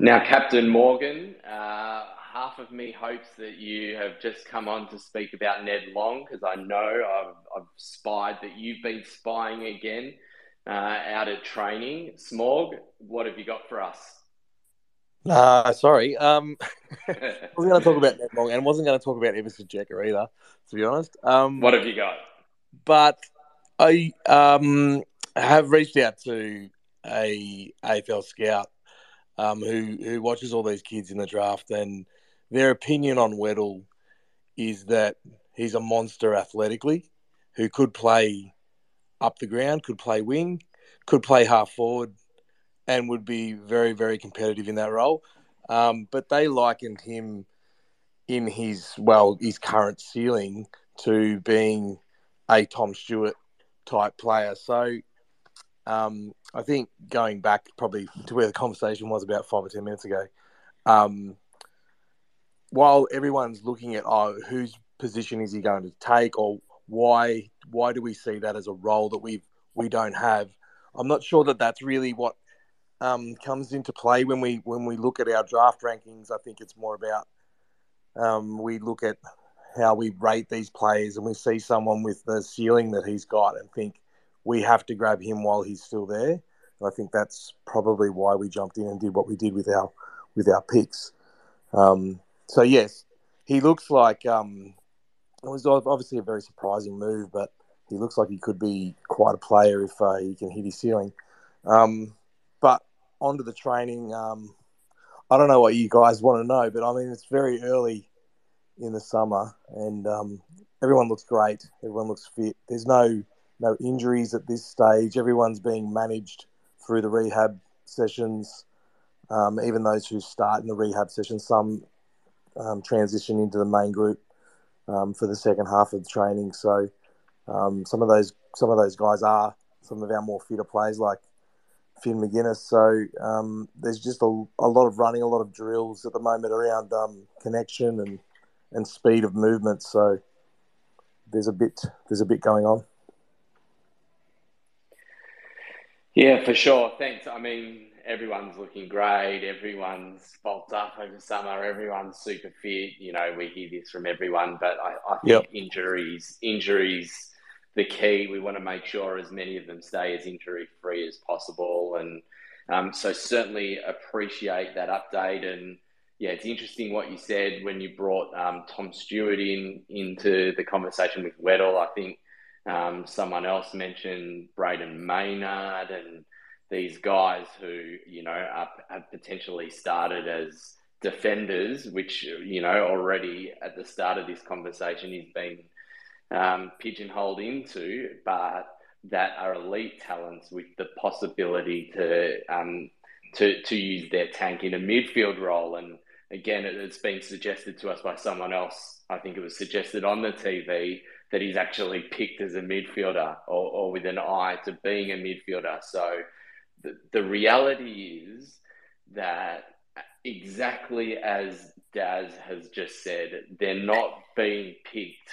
Now, Captain Morgan, uh, half of me hopes that you have just come on to speak about Ned Long because I know I've, I've, spied that you've been spying again uh, out at training. Smorg, what have you got for us? Uh, sorry. Um, I wasn't going to talk about Ned Long and wasn't going to talk about Emerson Jeka either, to be honest. Um, what have you got? But I um, have reached out to a AFL scout um, who who watches all these kids in the draft, and their opinion on Weddle is that he's a monster athletically, who could play up the ground, could play wing, could play half forward, and would be very very competitive in that role. Um, but they likened him in his well his current ceiling to being a Tom Stewart type player. So um, I think going back probably to where the conversation was about five or ten minutes ago, um, while everyone's looking at oh whose position is he going to take or why why do we see that as a role that we we don't have, I'm not sure that that's really what um, comes into play when we when we look at our draft rankings. I think it's more about um, we look at how we rate these players and we see someone with the ceiling that he's got and think we have to grab him while he's still there. And I think that's probably why we jumped in and did what we did with our with our picks. Um, so yes, he looks like um, it was obviously a very surprising move, but he looks like he could be quite a player if uh, he can hit his ceiling. Um, but onto the training. Um, I don't know what you guys want to know, but I mean it's very early in the summer, and um, everyone looks great. Everyone looks fit. There's no no injuries at this stage. Everyone's being managed through the rehab sessions. Um, even those who start in the rehab session, some um, transition into the main group um, for the second half of the training. So um, some of those some of those guys are some of our more fitter players like Finn Maginness. So um, there's just a, a, lot of running, a lot of drills at the moment around um, connection and and speed of movement. So there's a bit there's a bit going on. Yeah, for sure. Thanks. I mean, everyone's looking great. Everyone's bulked up over summer. Everyone's super fit. You know, we hear this from everyone, but I, I think yep. injuries, injuries, the key. We want to make sure as many of them stay as injury free as possible, and um, so certainly appreciate that update. And yeah, it's interesting what you said when you brought um, Tom Stewart in into the conversation with Weddle. I think um, someone else mentioned Brayden Maynard and these guys who, you know, are, have potentially started as defenders, which, you know, already at the start of this conversation he's been um, pigeonholed into, but that are elite talents with the possibility to um, to to use their tank in a midfield role. And again, it's been suggested to us by someone else. I think it was suggested on the TV that he's actually picked as a midfielder or, or with an eye to being a midfielder. So the, the reality is that exactly as Daz has just said, they're not being picked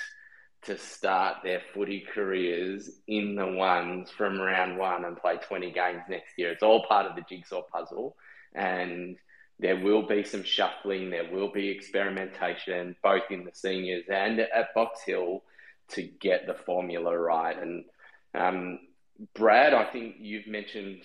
to start their footy careers in the ones from round one and play 20 games next year. It's all part of the jigsaw puzzle. And there will be some shuffling, there will be experimentation, both in the seniors and at Box Hill to get the formula right. And um, Brad, I think you've mentioned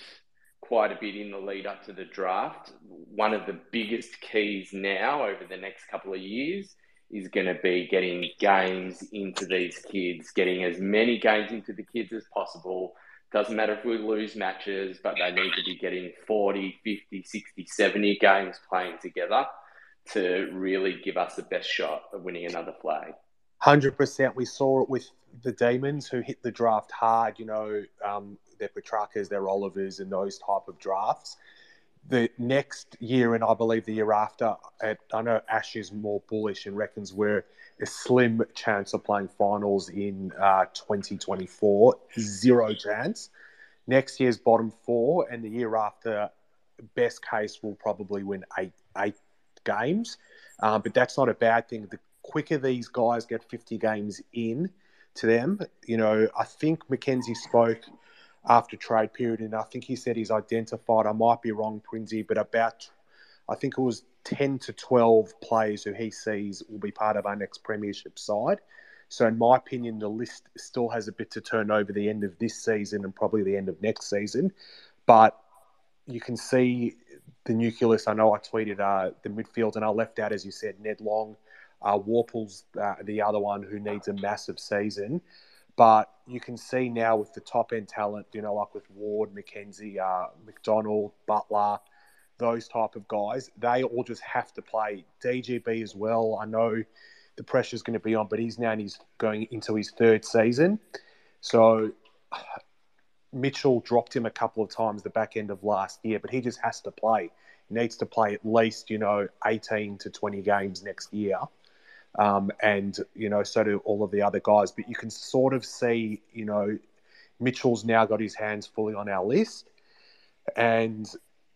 quite a bit in the lead up to the draft. One of the biggest keys now over the next couple of years is going to be getting games into these kids, getting as many games into the kids as possible. Doesn't matter if we lose matches, but they need to be getting 40, 50, 60, 70 games playing together to really give us the best shot of winning another flag. Hundred percent. We saw it with the Demons who hit the draft hard. You know, um, their Petraccas, their Olivers, and those type of drafts. The next year, and I believe the year after, I know Ash is more bullish and reckons we're a slim chance of playing finals in uh, 2024. Zero chance. Next year's bottom four, and the year after, best case will probably win eight eight games. Uh, but that's not a bad thing. The quicker these guys get 50 games in to them, you know, I think McKenzie spoke after trade period, and I think he said he's identified. I might be wrong, Prinsey, but about I think it was 10 to 12 players who he sees will be part of our next premiership side. So, in my opinion, the list still has a bit to turn over the end of this season and probably the end of next season. But you can see the nucleus. I know I tweeted uh, the midfield, and I left out, as you said, Ned Long. Uh, Worpel's uh, the other one who needs a massive season. But you can see now with the top end talent, you know, like with Ward, Mackenzie, uh, Macdonald, Butler, those type of guys, they all just have to play. DGB as well. I know the pressure is going to be on, but he's now he's going into his third season. So Mitchell dropped him a couple of times the back end of last year, but he just has to play. He needs to play at least, you know, 18 to 20 games next year. Um, and, you know, so do all of the other guys. But you can sort of see, you know, Mitchell's now got his hands fully on our list. And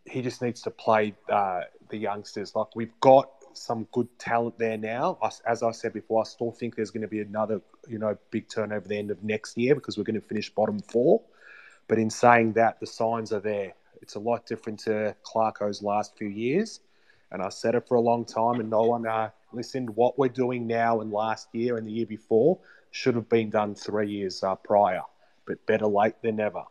he just needs to play uh, the youngsters. Like we've got some good talent there now. As I said before, I still think there's going to be another, you know, big turnover the end of next year because we're going to finish bottom four. But in saying that, the signs are there. It's a lot different to Clarko's last few years, and I said it for a long time, and no one uh, listened. What we're doing now and last year and the year before should have been done three years uh, prior, but better late than never.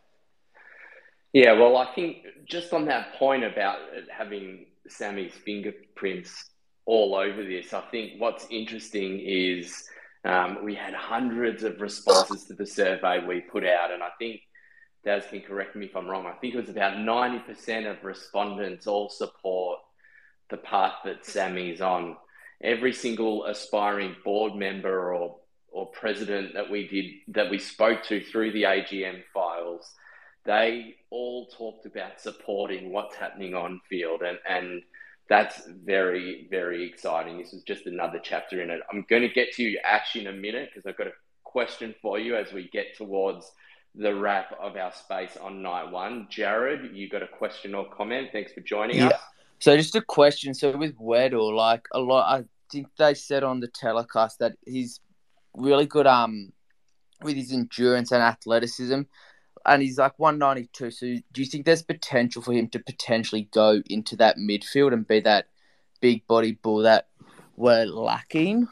Yeah, well, I think just on that point about having Sammy's fingerprints all over this, I think what's interesting is um, we had hundreds of responses to the survey we put out, and I think Daz can correct me if I'm wrong. I think it was about 90% of respondents all support the path that Sammy's on. Every single aspiring board member or or president that we did that we spoke to through the AGM files they all talked about supporting what's happening on field. And and that's very very exciting. This is just another chapter in it. I'm going to get to you ash in a minute because i've got a question for you as we get towards the wrap of our space on night one. Jared you got a question or comment? Thanks for joining yeah. us so just a question so with weddle like a lot i think they said on the telecast that he's really good um with his endurance and athleticism and he's like 192. So do you think there's potential for him to potentially go into that midfield and be that big body bull that we're lacking?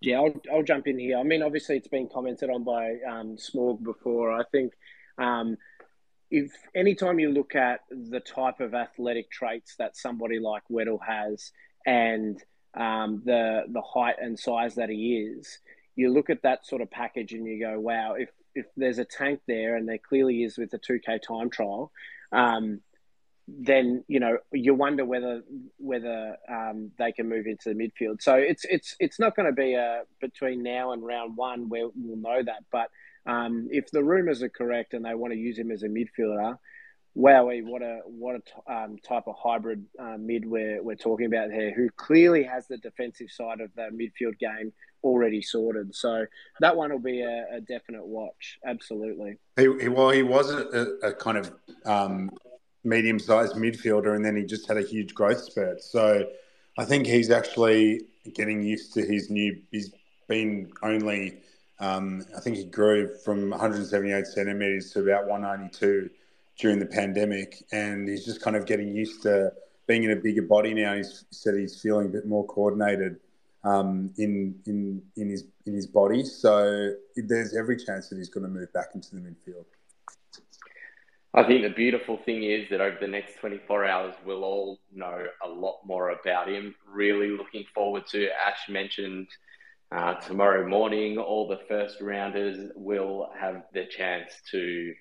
Yeah, I'll, I'll jump in here. I mean, obviously, it's been commented on by um, Smorg before. I think um, if anytime you look at the type of athletic traits that somebody like Weddle has and um, the the height and size that he is, you look at that sort of package and you go, wow, if if there's a tank there, and there clearly is with the 2K time trial, um, then you know you wonder whether whether um, they can move into the midfield. So it's it's it's not going to be a between now and round one where we'll know that. But um, if the rumours are correct and they want to use him as a midfielder, wow, what a what a um, type of hybrid uh, mid we're we're talking about here. Who clearly has the defensive side of the midfield game already sorted. So that one will be a, a definite watch. Absolutely. He, he, well, he was a, a kind of um, medium-sized midfielder, and then he just had a huge growth spurt. So I think he's actually getting used to his new. He's been only. Um, I think he grew from 178 centimeters to about 192 during the pandemic, and he's just kind of getting used to being in a bigger body now. He said he's feeling a bit more coordinated um, in in in his in his body. So there's every chance that he's going to move back into the midfield. I think the beautiful thing is that over the next 24 hours, we'll all know a lot more about him. Really looking forward to. Ash mentioned uh, tomorrow morning, all the first rounders will have the chance to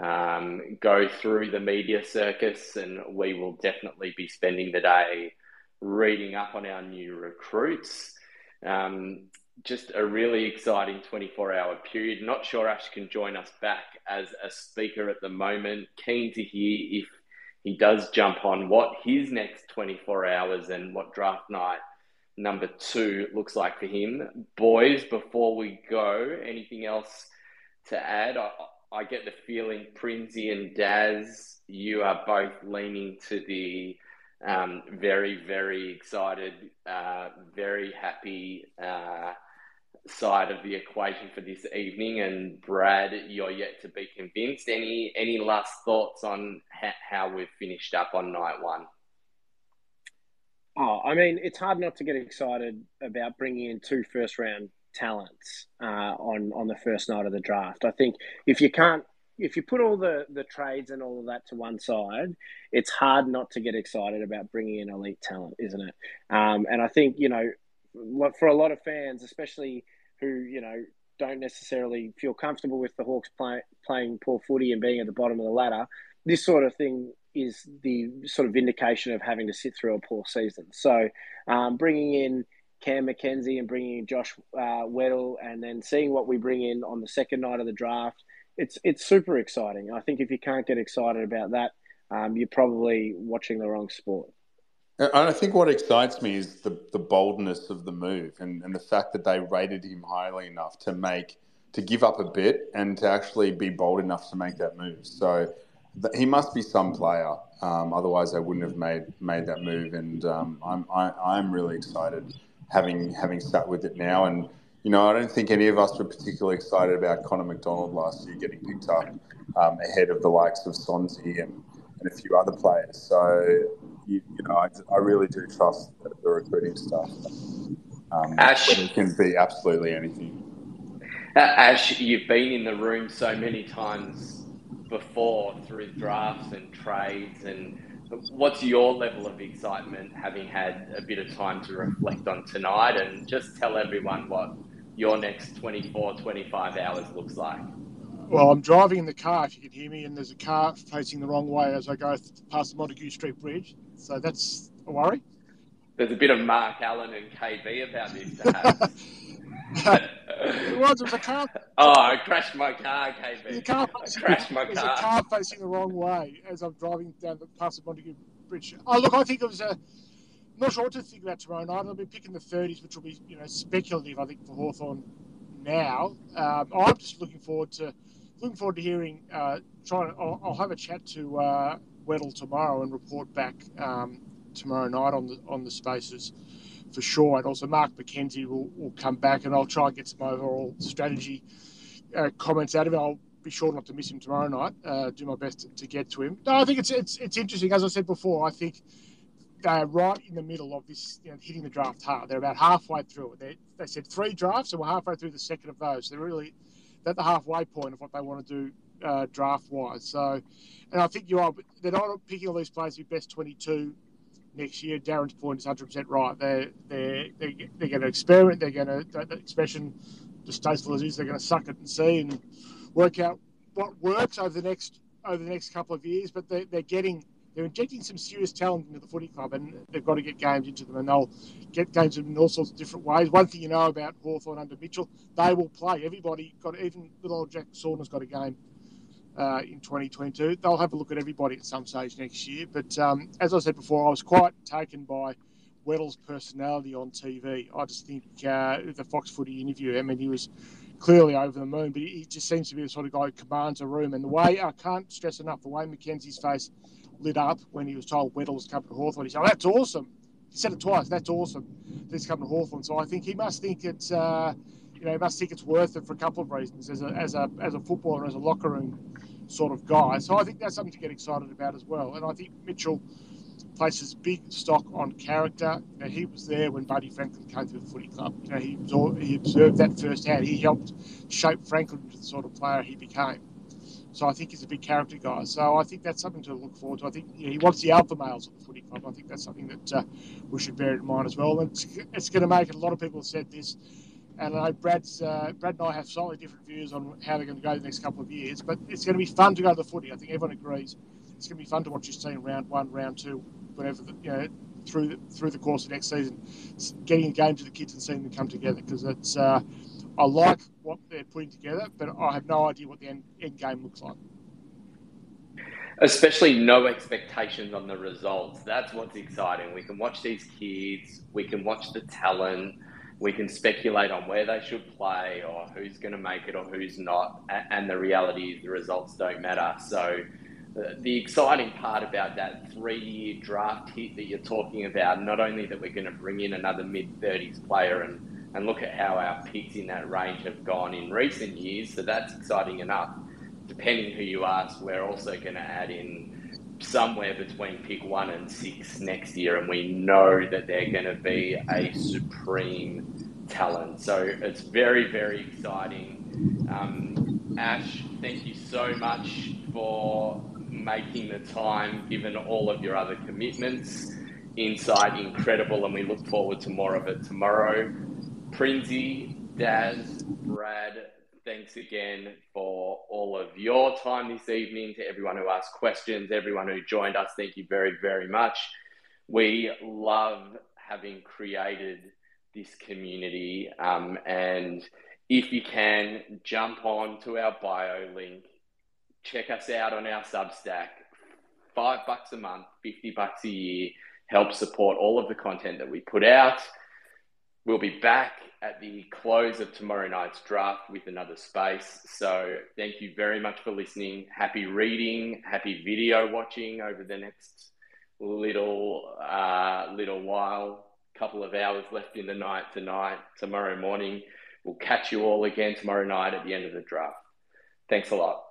um, go through the media circus, and we will definitely be spending the day reading up on our new recruits. Um, just a really exciting 24 hour period. Not sure Ash can join us back as a speaker at the moment. Keen to hear if he does jump on what his next 24 hours and what draft night number two looks like for him. Boys, before we go, anything else to add? I, I get the feeling Prinsey and Daz, you are both leaning to the um, very, very excited, uh, very happy uh, side of the equation for this evening. And Brad, you're yet to be convinced. Any any last thoughts on ha- how we've finished up on night one? Oh, I mean, it's hard not to get excited about bringing in two first round talents uh, on on the first night of the draft. I think if you can't, if you put all the the trades and all of that to one side, it's hard not to get excited about bringing in elite talent, isn't it? Um, and I think you know, for a lot of fans, especially who you know don't necessarily feel comfortable with the Hawks play, playing poor footy and being at the bottom of the ladder, this sort of thing is the sort of vindication of having to sit through a poor season. So, um, bringing in Cam Mackenzie and bringing in Josh uh, Weddle, and then seeing what we bring in on the second night of the draft, it's it's super exciting. I think if you can't get excited about that, um, you're probably watching the wrong sport. And I think what excites me is the, the boldness of the move and, and the fact that they rated him highly enough to make to give up a bit and to actually be bold enough to make that move. So he must be some player. Um, otherwise, they wouldn't have made made that move. And um, I'm I, I'm really excited having having sat with it now. And you know, I don't think any of us were particularly excited about Connor Macdonald last year getting picked up um, ahead of the likes of Sonsie and, and a few other players. So you, you know, I, I really do trust the, the recruiting staff. Um, Ash, it can be absolutely anything. Ash, you've been in the room so many times before through drafts and trades and what's your level of excitement having had a bit of time to reflect on tonight and just tell everyone what your next 24 25 hours looks like? Well i'm driving in the car if you can hear me and there's a car facing the wrong way as i go past the montague street bridge so that's a worry. There's a bit of mark allen and KB about this it was. It was a car. Oh, I crashed my car, KB. Car I crashed my car. There's a car facing the wrong way as I'm driving down the past the Montague Bridge. Oh, look, I think it was a. I'm not sure what to think about tomorrow night. I'll be picking the 30s, which will be, you know, speculative. I think for Hawthorn now. Um, I'm just looking forward to looking forward to hearing. Uh, trying. I'll, I'll, have a chat to uh, Weddle tomorrow and report back um, tomorrow night on the on the spaces for sure. And also Mark McKenzie will, will come back and I'll try and get some overall strategy uh, comments out of him. I'll be sure not to miss him tomorrow night. Uh, do my best to, to, get to him. No, I think it's it's it's interesting. As I said before, I think they're right in the middle of this, you know, hitting the draft hard. They're about halfway through it. They, they said three drafts, and we're halfway through the second of those. They're really at the halfway point of what they want to do uh, draft wise. So, and I think you are. They're not picking all these players to be best 22 next year. Darren's point is 100% right. They're, they're, they're, they're going to experiment. They're going to, that expression, distasteful as it is, they're going to suck it and see and work out what works over the next over the next couple of years. But they're, they're getting they're injecting some serious talent into the footy club, and they've got to get games into them, and they'll get games in all sorts of different ways. One thing you know about Hawthorn under Mitchell, they will play. Everybody got even little old Jack Saunders got a game uh, in 2022. They'll have a look at everybody at some stage next year. But um, as I said before, I was quite taken by Weddle's personality on TV. I just think uh, the Fox Footy interview, I mean, he was clearly over the moon, but he just seems to be the sort of guy who commands a room. And the way, I can't stress enough, the way Mackenzie's face lit up when he was told Weddle was coming to Hawthorn. He said, oh, that's awesome. He said it twice, that's awesome. He's coming to Hawthorn. So I think he must think it's, uh, you know, he must think it's worth it for a couple of reasons as a, as a, as a footballer, as a locker room sort of guy. So I think that's something to get excited about as well. And I think Mitchell places big stock on character. You know, he was there when Buddy Franklin came to the footy club. You know, he, was, he observed that firsthand. He helped shape Franklin into the sort of player he became. So I think he's a big character guy. So I think that's something to look forward to. I think you know, he wants the alpha males at the footy club. I think that's something that uh, we should bear in mind as well. And it's, it's going to make, a lot of people have said this, and I know Brad's, uh, Brad and I have slightly different views on how they're going to go the next couple of years, but it's going to be fun to go to the footy. I think everyone agrees. It's going to be fun to watch this team round one, round two, whatever, the, you know, through the, through the course of next season, getting a game to the kids and seeing them come together because it's. Uh, I like what they're putting together, but I have no idea what the end, end game looks like. Especially no expectations on the results. That's what's exciting. We can watch these kids. We can watch the talent we can speculate on where they should play or who's going to make it or who's not. And the reality is the results don't matter. So uh, the exciting part about that three-year draft hit that you're talking about, not only that we're going to bring in another mid-30s player and, and look at how our picks in that range have gone in recent years, so that's exciting enough. Depending who you ask, we're also going to add in somewhere between pick one and six next year, and we know that they're going to be a supreme talent. So it's very, very exciting. Um, Ash, thank you so much for making the time, given all of your other commitments. Insight incredible, and we look forward to more of it tomorrow. Prinzy, Daz, Brad, thanks again for all of your time this evening. To everyone who asked questions, everyone who joined us, thank you very, very much. We love having created this community, um, and if you can, jump on to our bio link, check us out on our Substack. Five bucks a month, 50 bucks a year, help support all of the content that we put out. We'll be back at the close of tomorrow night's draft with another space. So thank you very much for listening. Happy reading, happy video watching over the next little uh, little while. Couple of hours left in the night tonight. Tomorrow morning, we'll catch you all again tomorrow night at the end of the draft. Thanks a lot.